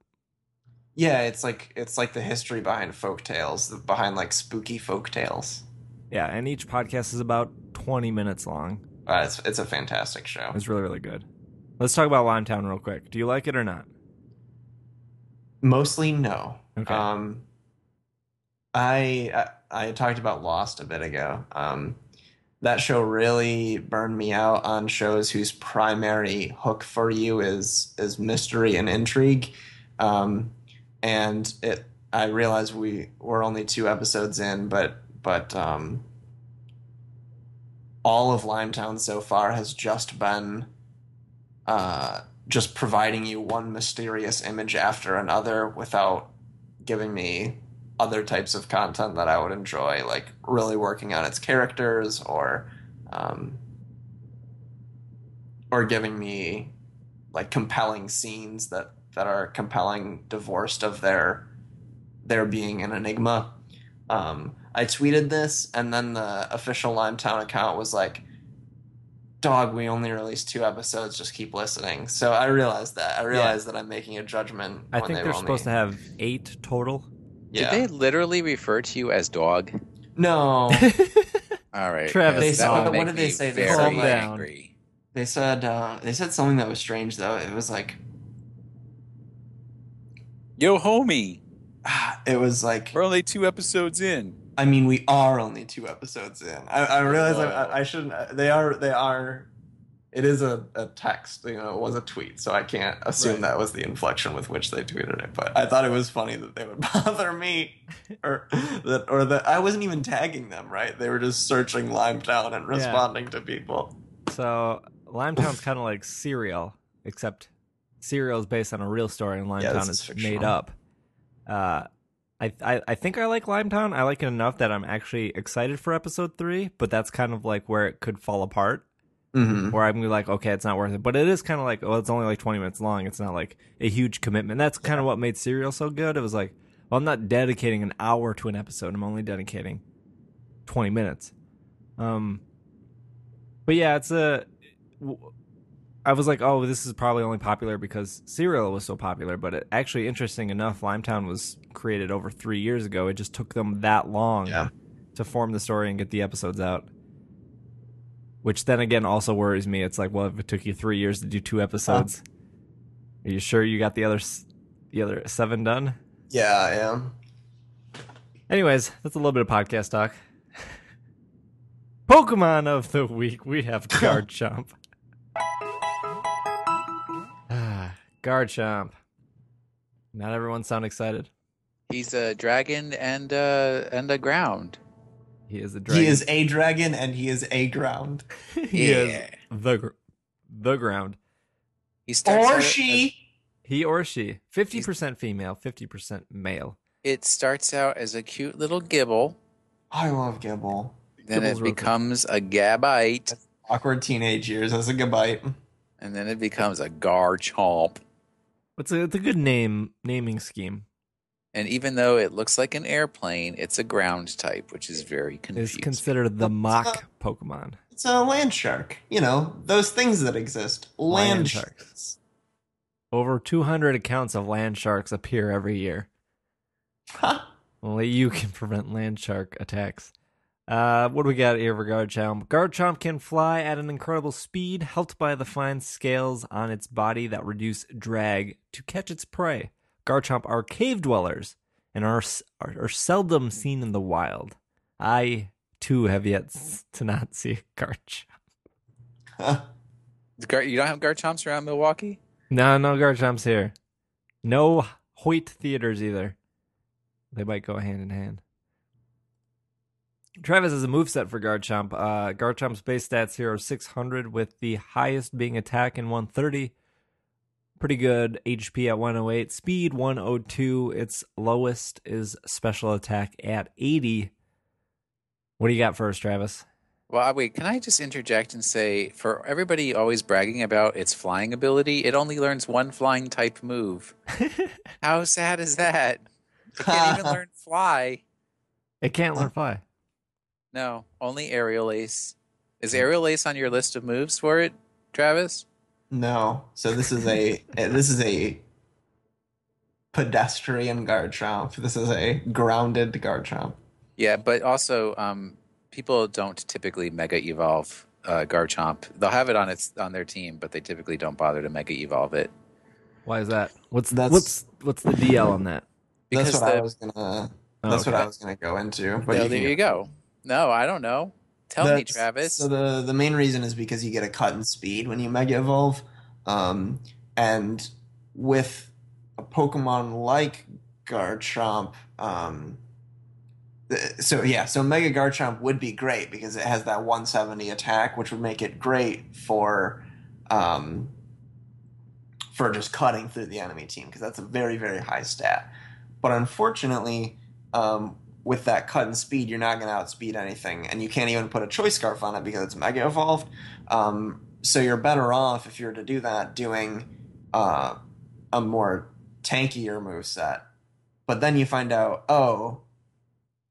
Yeah, it's like it's like the history behind folk tales, behind like spooky folk tales. yeah. And each podcast is about twenty minutes long. Uh, it's it's a fantastic show. It's really really good. Let's talk about Limetown real quick. Do you like it or not? Mostly no. Okay. Um, I, I I talked about Lost a bit ago. Um, that show really burned me out on shows whose primary hook for you is is mystery and intrigue. Um, and it I realize we we're only two episodes in, but but um, all of Limetown so far has just been uh, just providing you one mysterious image after another without giving me other types of content that I would enjoy, like really working on its characters or um, or giving me like compelling scenes that that are compelling divorced of their there being an enigma. Um, I tweeted this, and then the official Limetown account was like, dog, we only released two episodes. Just keep listening. So I realized that. I realized that I'm making a judgment. I when think they're supposed to have eight total. Yeah. Did they literally refer to you as dog? No. [LAUGHS] All right, Travis, They that said- would what did they say? They Very Calm down. angry. They said uh, they said something that was strange though. It was like Yo, homie, [SIGHS] it was like we're only two episodes in. I mean we are only two episodes in. I, I realize I, I, I shouldn't. uh, They are they are. It is a, a text, you know. It was a tweet, so I can't assume Right. that was the inflection with which they tweeted it. But I thought it was funny that they would [LAUGHS] bother me, [LAUGHS] or that or that I wasn't even tagging them. Right? They were just searching Limetown and responding to people. So Limetown's [LAUGHS] kind of like Serial, except Serial is based on a real story, and Yeah, Limetown this is is made up. Uh, I, I I think I like Limetown. I like it enough that I'm actually excited for episode three, but that's kind of like where it could fall apart. Mm-hmm. Where I'm gonna be like, okay, it's not worth it. But it is kind of like, well, it's only like 20 minutes long. It's not like a huge commitment. That's kind of what made Serial so good. It was like, well, I'm not dedicating an hour to an episode. I'm only dedicating 20 minutes. Um, but yeah, it's a. I was like, oh, this is probably only popular because Serial was so popular. But it, actually, interesting enough, Limetown was created over three years ago. It just took them that long Yeah. to form the story and get the episodes out. Which then again also worries me. It's like, well, if it took you three years to do two episodes, are you sure you got the other the other seven done? Yeah, I am. Anyways, that's a little bit of podcast talk. [LAUGHS] Pokemon of the week, we have [LAUGHS] Garchomp. ah, [SIGHS] Garchomp. Not everyone sound excited. He's a dragon and uh and a ground. He is a dragon. He is a dragon and he is a ground. [LAUGHS] he is Yeah. the gr- the ground. He starts Or out as- she. He or she, fifty percent female, fifty percent male. it starts out as a cute little Gible, I love Gible. then Gible's it real cool. becomes a gabite, Awkward teenage years as a Gabite. and then it becomes a garchomp. It's a it's a good name naming scheme. And even though it looks like an airplane, it's a ground type, which is very Is confusing. considered the Mach Pokemon. It's a land shark. You know, those things that exist. Land, Land sharks. sharks. Over 200 accounts of land sharks appear every year. Ha. Only you can [LAUGHS] prevent land shark attacks. Uh, what do we got here for Garchomp? Garchomp can fly at an incredible speed, helped by the fine scales on its body that reduce drag to catch its prey. Garchomp are cave dwellers and are, are, are seldom seen in the wild. I, too, have yet to not [LAUGHS] see a Garchomp. Gar- you don't have garchomps around Milwaukee? No, no Garchomp's here. No Hoyt theaters either. They might go hand in hand. Travis has a moveset for Garchomp. Uh, Garchomp's base stats here are 600, with the highest being attack in 130. Pretty good HP at 108, speed 102. Its lowest is special attack at 80. What do you got first, Travis? Well, wait, can I just interject and say for everybody always bragging about its flying ability, it only learns one flying type move. [LAUGHS] How sad is that? It can't even learn [LAUGHS] fly. it can't learn fly. No, only aerial ace. Is hmm. aerial ace on your list of moves for it, Travis? No. So this is a eh, this is a pedestrian Garchomp. This is a grounded Garchomp. Yeah, but also um, people don't typically mega evolve uh, Garchomp. They'll have it on its on their team, but they typically don't bother to mega evolve it. Why is that? What's That's- what's what's the DL on that? Because That's Because what I was gonna. Oh, That's what. I was gonna go into. But Well, you there can you go. No, I don't know. Tell me, Travis. So the the main reason is because you get a cut in speed when you mega evolve, um, and with a Pokemon like Garchomp, um, so yeah, so Mega Garchomp would be great because it has that 170 attack, which would make it great for, um, for just cutting through the enemy team because that's a very very high stat. But unfortunately, um, with that cut and speed, you're not going to outspeed anything, and you can't even put a choice scarf on it because it's mega evolved. Um, so you're better off if you're to do that doing uh, a more tankier move set. But then you find out, oh,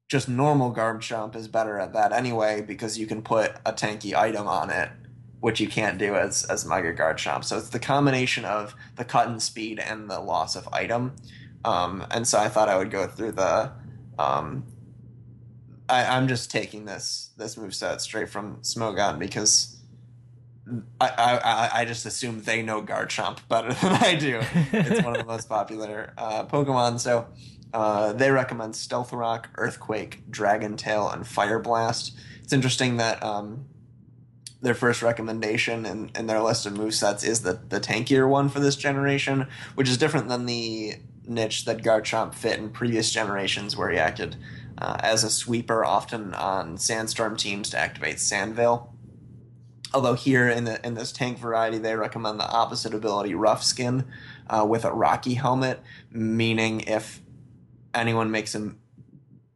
just normal Garchomp is better at that anyway because you can put a tanky item on it which you can't do as as Mega Garchomp. So it's the combination of the cut and speed and the loss of item. Um, and so I thought I would go through the. Um, I, I'm just taking this this move set straight from Smogon because I, I I just assume they know Garchomp better [LAUGHS] than I do. it's one of the most popular uh, Pokemon. So uh, they recommend Stealth Rock, Earthquake, Dragon Tail, and Fire Blast. It's interesting that um, their first recommendation in, in their list of movesets is the, the tankier one for this generation, which is different than the niche that Garchomp fit in previous generations, where he acted uh, as a sweeper, often on Sandstorm teams to activate Sandveil. Although here in the in this tank variety, they recommend the opposite ability, Rough Skin, uh, with a Rocky helmet, meaning if anyone makes a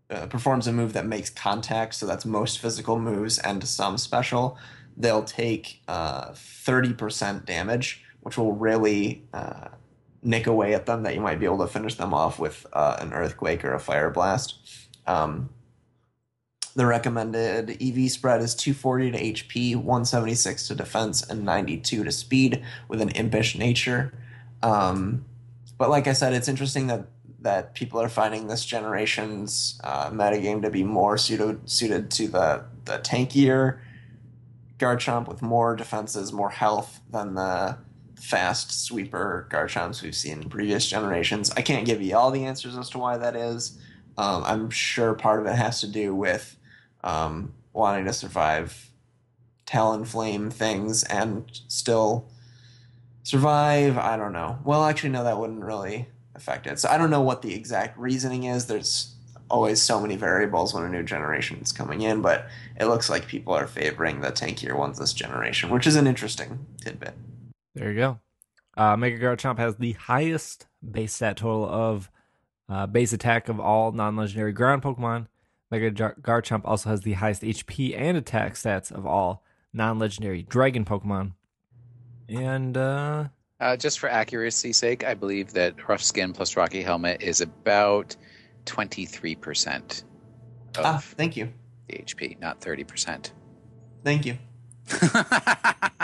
uh, performs a move that makes contact, so that's most physical moves and some special, they'll take uh, 30% damage, which will really uh, nick away at them that you might be able to finish them off with uh, an earthquake or a fire blast. Um, the recommended EV spread is 240 to HP, 176 to defense, and 92 to speed with an impish nature. Um, but like I said, it's interesting that that people are finding this generation's uh, metagame to be more suited suited to the the tankier Garchomp with more defenses, more health than the fast sweeper Garchomps we've seen in previous generations. I can't give you all the answers as to why that is. Um, I'm sure part of it has to do with um, wanting to survive Talonflame things and still survive. I don't know. Well, actually, no, that wouldn't really affect it. So I don't know what the exact reasoning is. There's always so many variables when a new generation is coming in, but it looks like people are favoring the tankier ones this generation, which is an interesting tidbit. There you go. Uh, Mega Garchomp has the highest base stat total of uh, base attack of all non-legendary ground Pokemon. Mega Garchomp also has the highest HP and attack stats of all non-legendary dragon Pokemon. And uh, uh, just for accuracy's sake, I believe that Rough Skin plus Rocky Helmet is about 23% of Ah, thank you. the HP, not 30%. Thank you. [LAUGHS]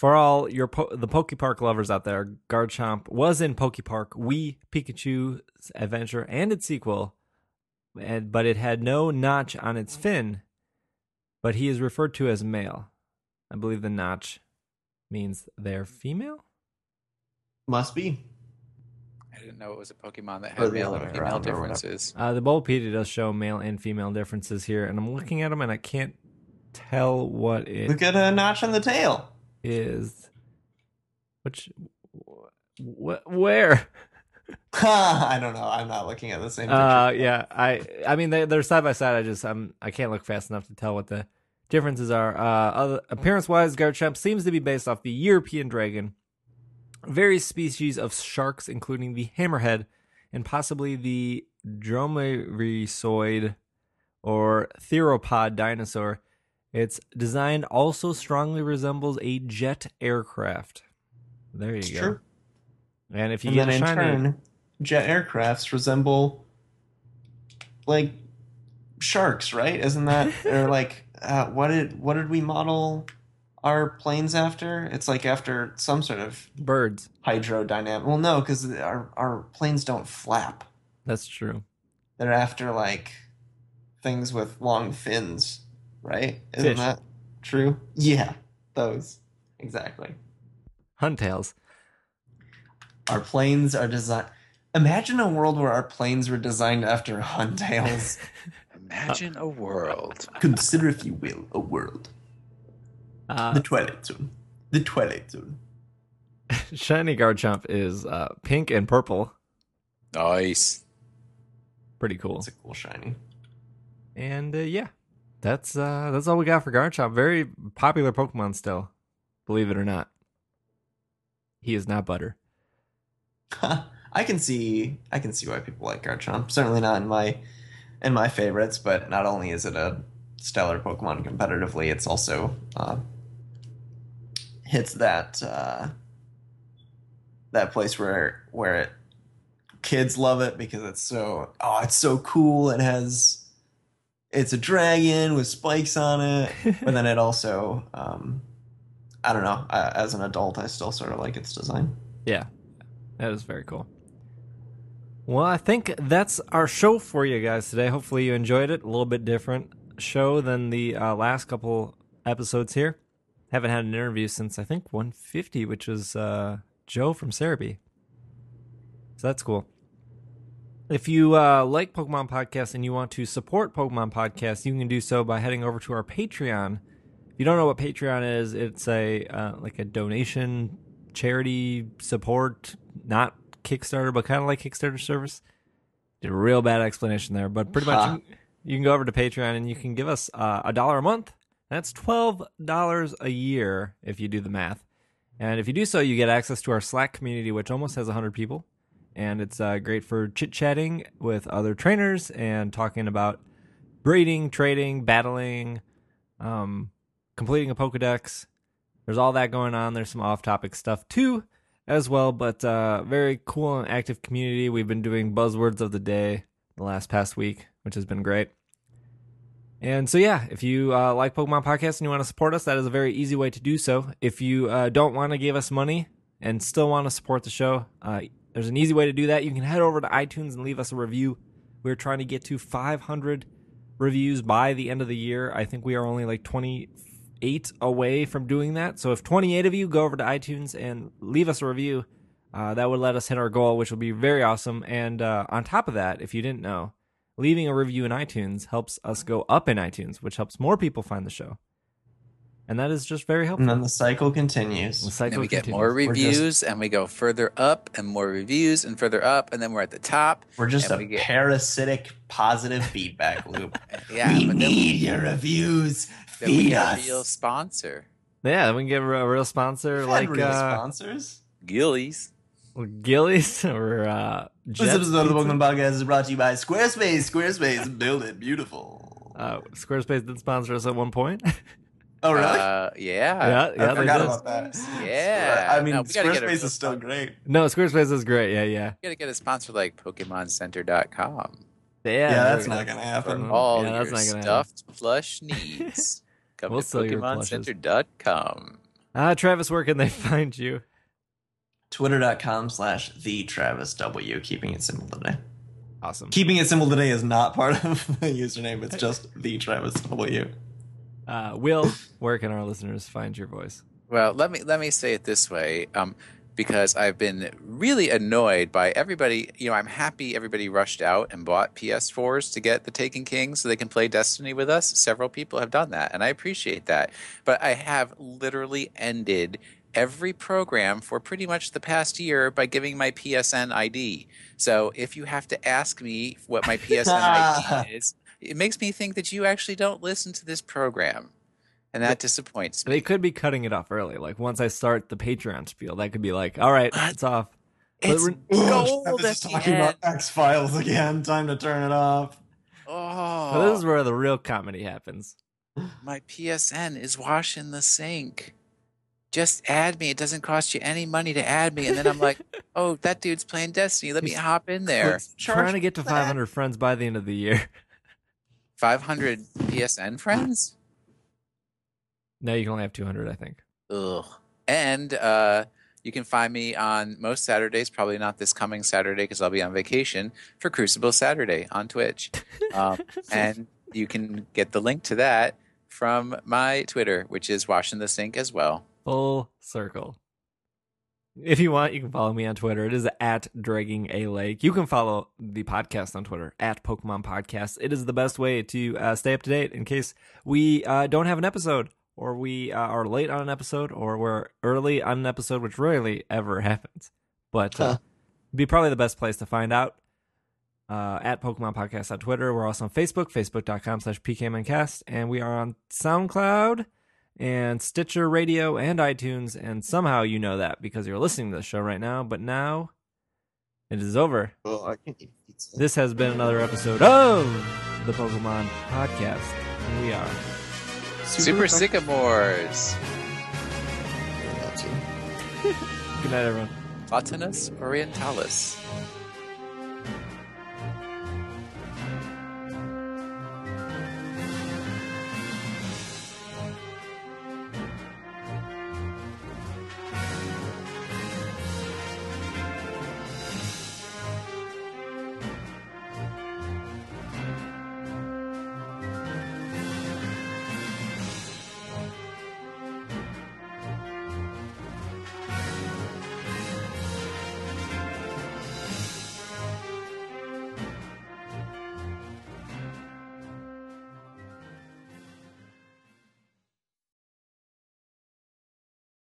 And for all your po- the Pokepark lovers out there, Garchomp was in Pokepark Wii Pikachu's Adventure and its sequel, and but it had no notch on its fin. But he is referred to as male. I believe the notch means they're female. Must be. I didn't know it was a Pokemon that had the male other and way female around or whatever. differences. Uh, the Bulbapedia does show male and female differences here, and I'm looking at them and I can't tell what it Look at a notch on the tail. Is. Which, wh- where? [LAUGHS] I don't know. I'm not looking at the same picture. Uh, yeah, I, I mean, they, they're side by side. I just, I'm, I can't look fast enough to tell what the differences are. Uh, other, appearance-wise, Garchomp seems to be based off the European dragon, various species of sharks, including the hammerhead, and possibly the dromaeosaurid or theropod dinosaur. Its design also strongly resembles a jet aircraft. There you It's go. true. And if you And get then a in turn, jet aircrafts resemble like sharks, right? Isn't that [LAUGHS] or like uh, what did what did we model our planes after? It's like after some sort of birds. hydrodynamic. Well, no, because our our planes don't flap. That's true. They're after like things with long fins, right? Isn't Fish. that true? Yeah, those exactly. Huntails. Our planes are designed. Imagine a world where our planes were designed after huntails. [LAUGHS] Imagine a world. Consider, if you will, a world. Uh, The Twilight Zone. The Twilight Zone. [LAUGHS] Shiny Garchomp is uh, pink and purple. Nice. Pretty cool. It's a cool shiny. And uh, yeah, that's uh, that's all we got for Garchomp. Very popular Pokemon still, believe it or not. He is not butter. I can see. I can see why people like Garchomp. Certainly not in my in my favorites, but not only is it a stellar Pokemon competitively, it's also uh, hits that uh, that place where where it kids love it because it's so oh it's so cool. It has it's a dragon with spikes on it, but then it [LAUGHS] also, um, I don't know. I, as an adult, I still sort of like its design. Yeah, that is very cool. Well, I think that's our show for you guys today. Hopefully, you enjoyed it. A little bit different show than the uh, last couple episodes here. Haven't had an interview since I think 150, which was uh, Joe from Serebii. So that's cool. If you uh, like Pokemon Podcast and you want to support Pokemon Podcast, you can do so by heading over to our Patreon. If you don't know what Patreon is, it's a uh, like a donation charity support, not Kickstarter, but kind of like Kickstarter service. Did a real bad explanation there, but pretty Huh. much you, can go over to Patreon and you can give us uh, a dollar a month. That's twelve dollars a year if you do the math. And if you do so, you get access to our Slack community, which almost has hundred people, and it's uh, great for chit chatting with other trainers and talking about breeding, trading, battling, um, completing a Pokedex. There's all that going on. There's some off-topic stuff too, as well. But uh, very cool and active community. We've been doing buzzwords of the day the last past week, which has been great. And so, yeah, if you uh, like Pokemon Podcast and you want to support us, that is a very easy way to do so. If you uh, don't want to give us money and still want to support the show, uh, there's an easy way to do that. You can head over to iTunes and leave us a review. We're trying to get to 500 reviews by the end of the year. I think we are only like 28 away from doing that. So if 28 of you go over to iTunes and leave us a review, uh, that would let us hit our goal, which would be very awesome. And uh, on top of that, if you didn't know, leaving a review in iTunes helps us go up in iTunes, which helps more people find the show. And that is just very helpful. And then the cycle continues. The cycle And we get more We're just- reviews, and we go further up, and more reviews, and further up, and then we're at the top. We're just a we get- parasitic positive feedback [LAUGHS] loop. Yeah, we but then, need your reviews. then we Feed get us. a real sponsor, Yeah, we can get a real sponsor We've like real uh, sponsors. Gillies. Gillies [LAUGHS] or uh, This Jets episode of the Pizza. Pokemon Podcast is brought to you by Squarespace. Squarespace, build it beautiful. Uh, Squarespace did sponsor us at one point. [LAUGHS] oh, really? Uh, yeah. yeah, yeah, I forgot about that. Yeah. I mean, No, we a Squarespace is still great. No, Squarespace is great. Yeah, yeah, You gotta get a sponsor like PokemonCenter.com yeah. Yeah, that's not gonna happen. All Yeah, that's your not gonna happen. stuffed plush [LAUGHS] needs. Come We'll to sell your plushes. PokemonCenter.com. Ah, Travis, where can they [LAUGHS] find you? Twitter.com slash the Travis W. Keeping it simple today. Awesome. Keeping it simple today is not part of [LAUGHS] the username. It's just the Travis W. Uh, Will, where can our listeners find your voice? Well, let me let me say it this way, um, because I've been really annoyed by everybody. You know, I'm happy everybody rushed out and bought PS4s to get the Taken King so they can play Destiny with us. Several people have done that, and I appreciate that. But I have literally ended every program for pretty much the past year by giving my PSN ID. So if you have to ask me what my PSN ID [LAUGHS] is, it makes me think that you actually don't listen to this program. And that disappoints me. They could be cutting it off early. Like once I start the Patreon spiel, that could be like, all right, it's off. It's gold [LAUGHS] Travis at is the talking end. about X Files again. Time to turn it off. Oh, But this is where the real comedy happens. my PSN is washing the sink. Just add me. It doesn't cost you any money to add me. And then I'm like, [LAUGHS] oh, that dude's playing Destiny. Let me hop in there. Trying to get to 500 friends by the end of the year. [LAUGHS] 500 PSN friends? No, you can only have 200, I think. Ugh. And uh, you can find me on most Saturdays, probably not this coming Saturday because I'll be on vacation, for Crucible Saturday on Twitch. [LAUGHS] Um, and you can get the link to that from my Twitter, which is Washing the Sink as well. Full circle. If you want, you can follow me on Twitter. It is at Dragging a Lake. You can follow the podcast on Twitter at Pokemon Podcast. It is the best way to uh, stay up to date in case we uh, don't have an episode, or we uh, are late on an episode, or we're early on an episode, which rarely ever happens. But uh, Huh. be probably the best place to find out. Uh, at Pokemon Podcast on Twitter. We're also on Facebook, facebook.com slash PKMNcast, and we are on SoundCloud and Stitcher Radio and iTunes. And somehow you know that because you're listening to the show right now. But now it is over. Well, I can't eat pizza. This has been another episode of the Pokemon Podcast. And we are. Super Sycamores. Good night, everyone. Platanus orientalis.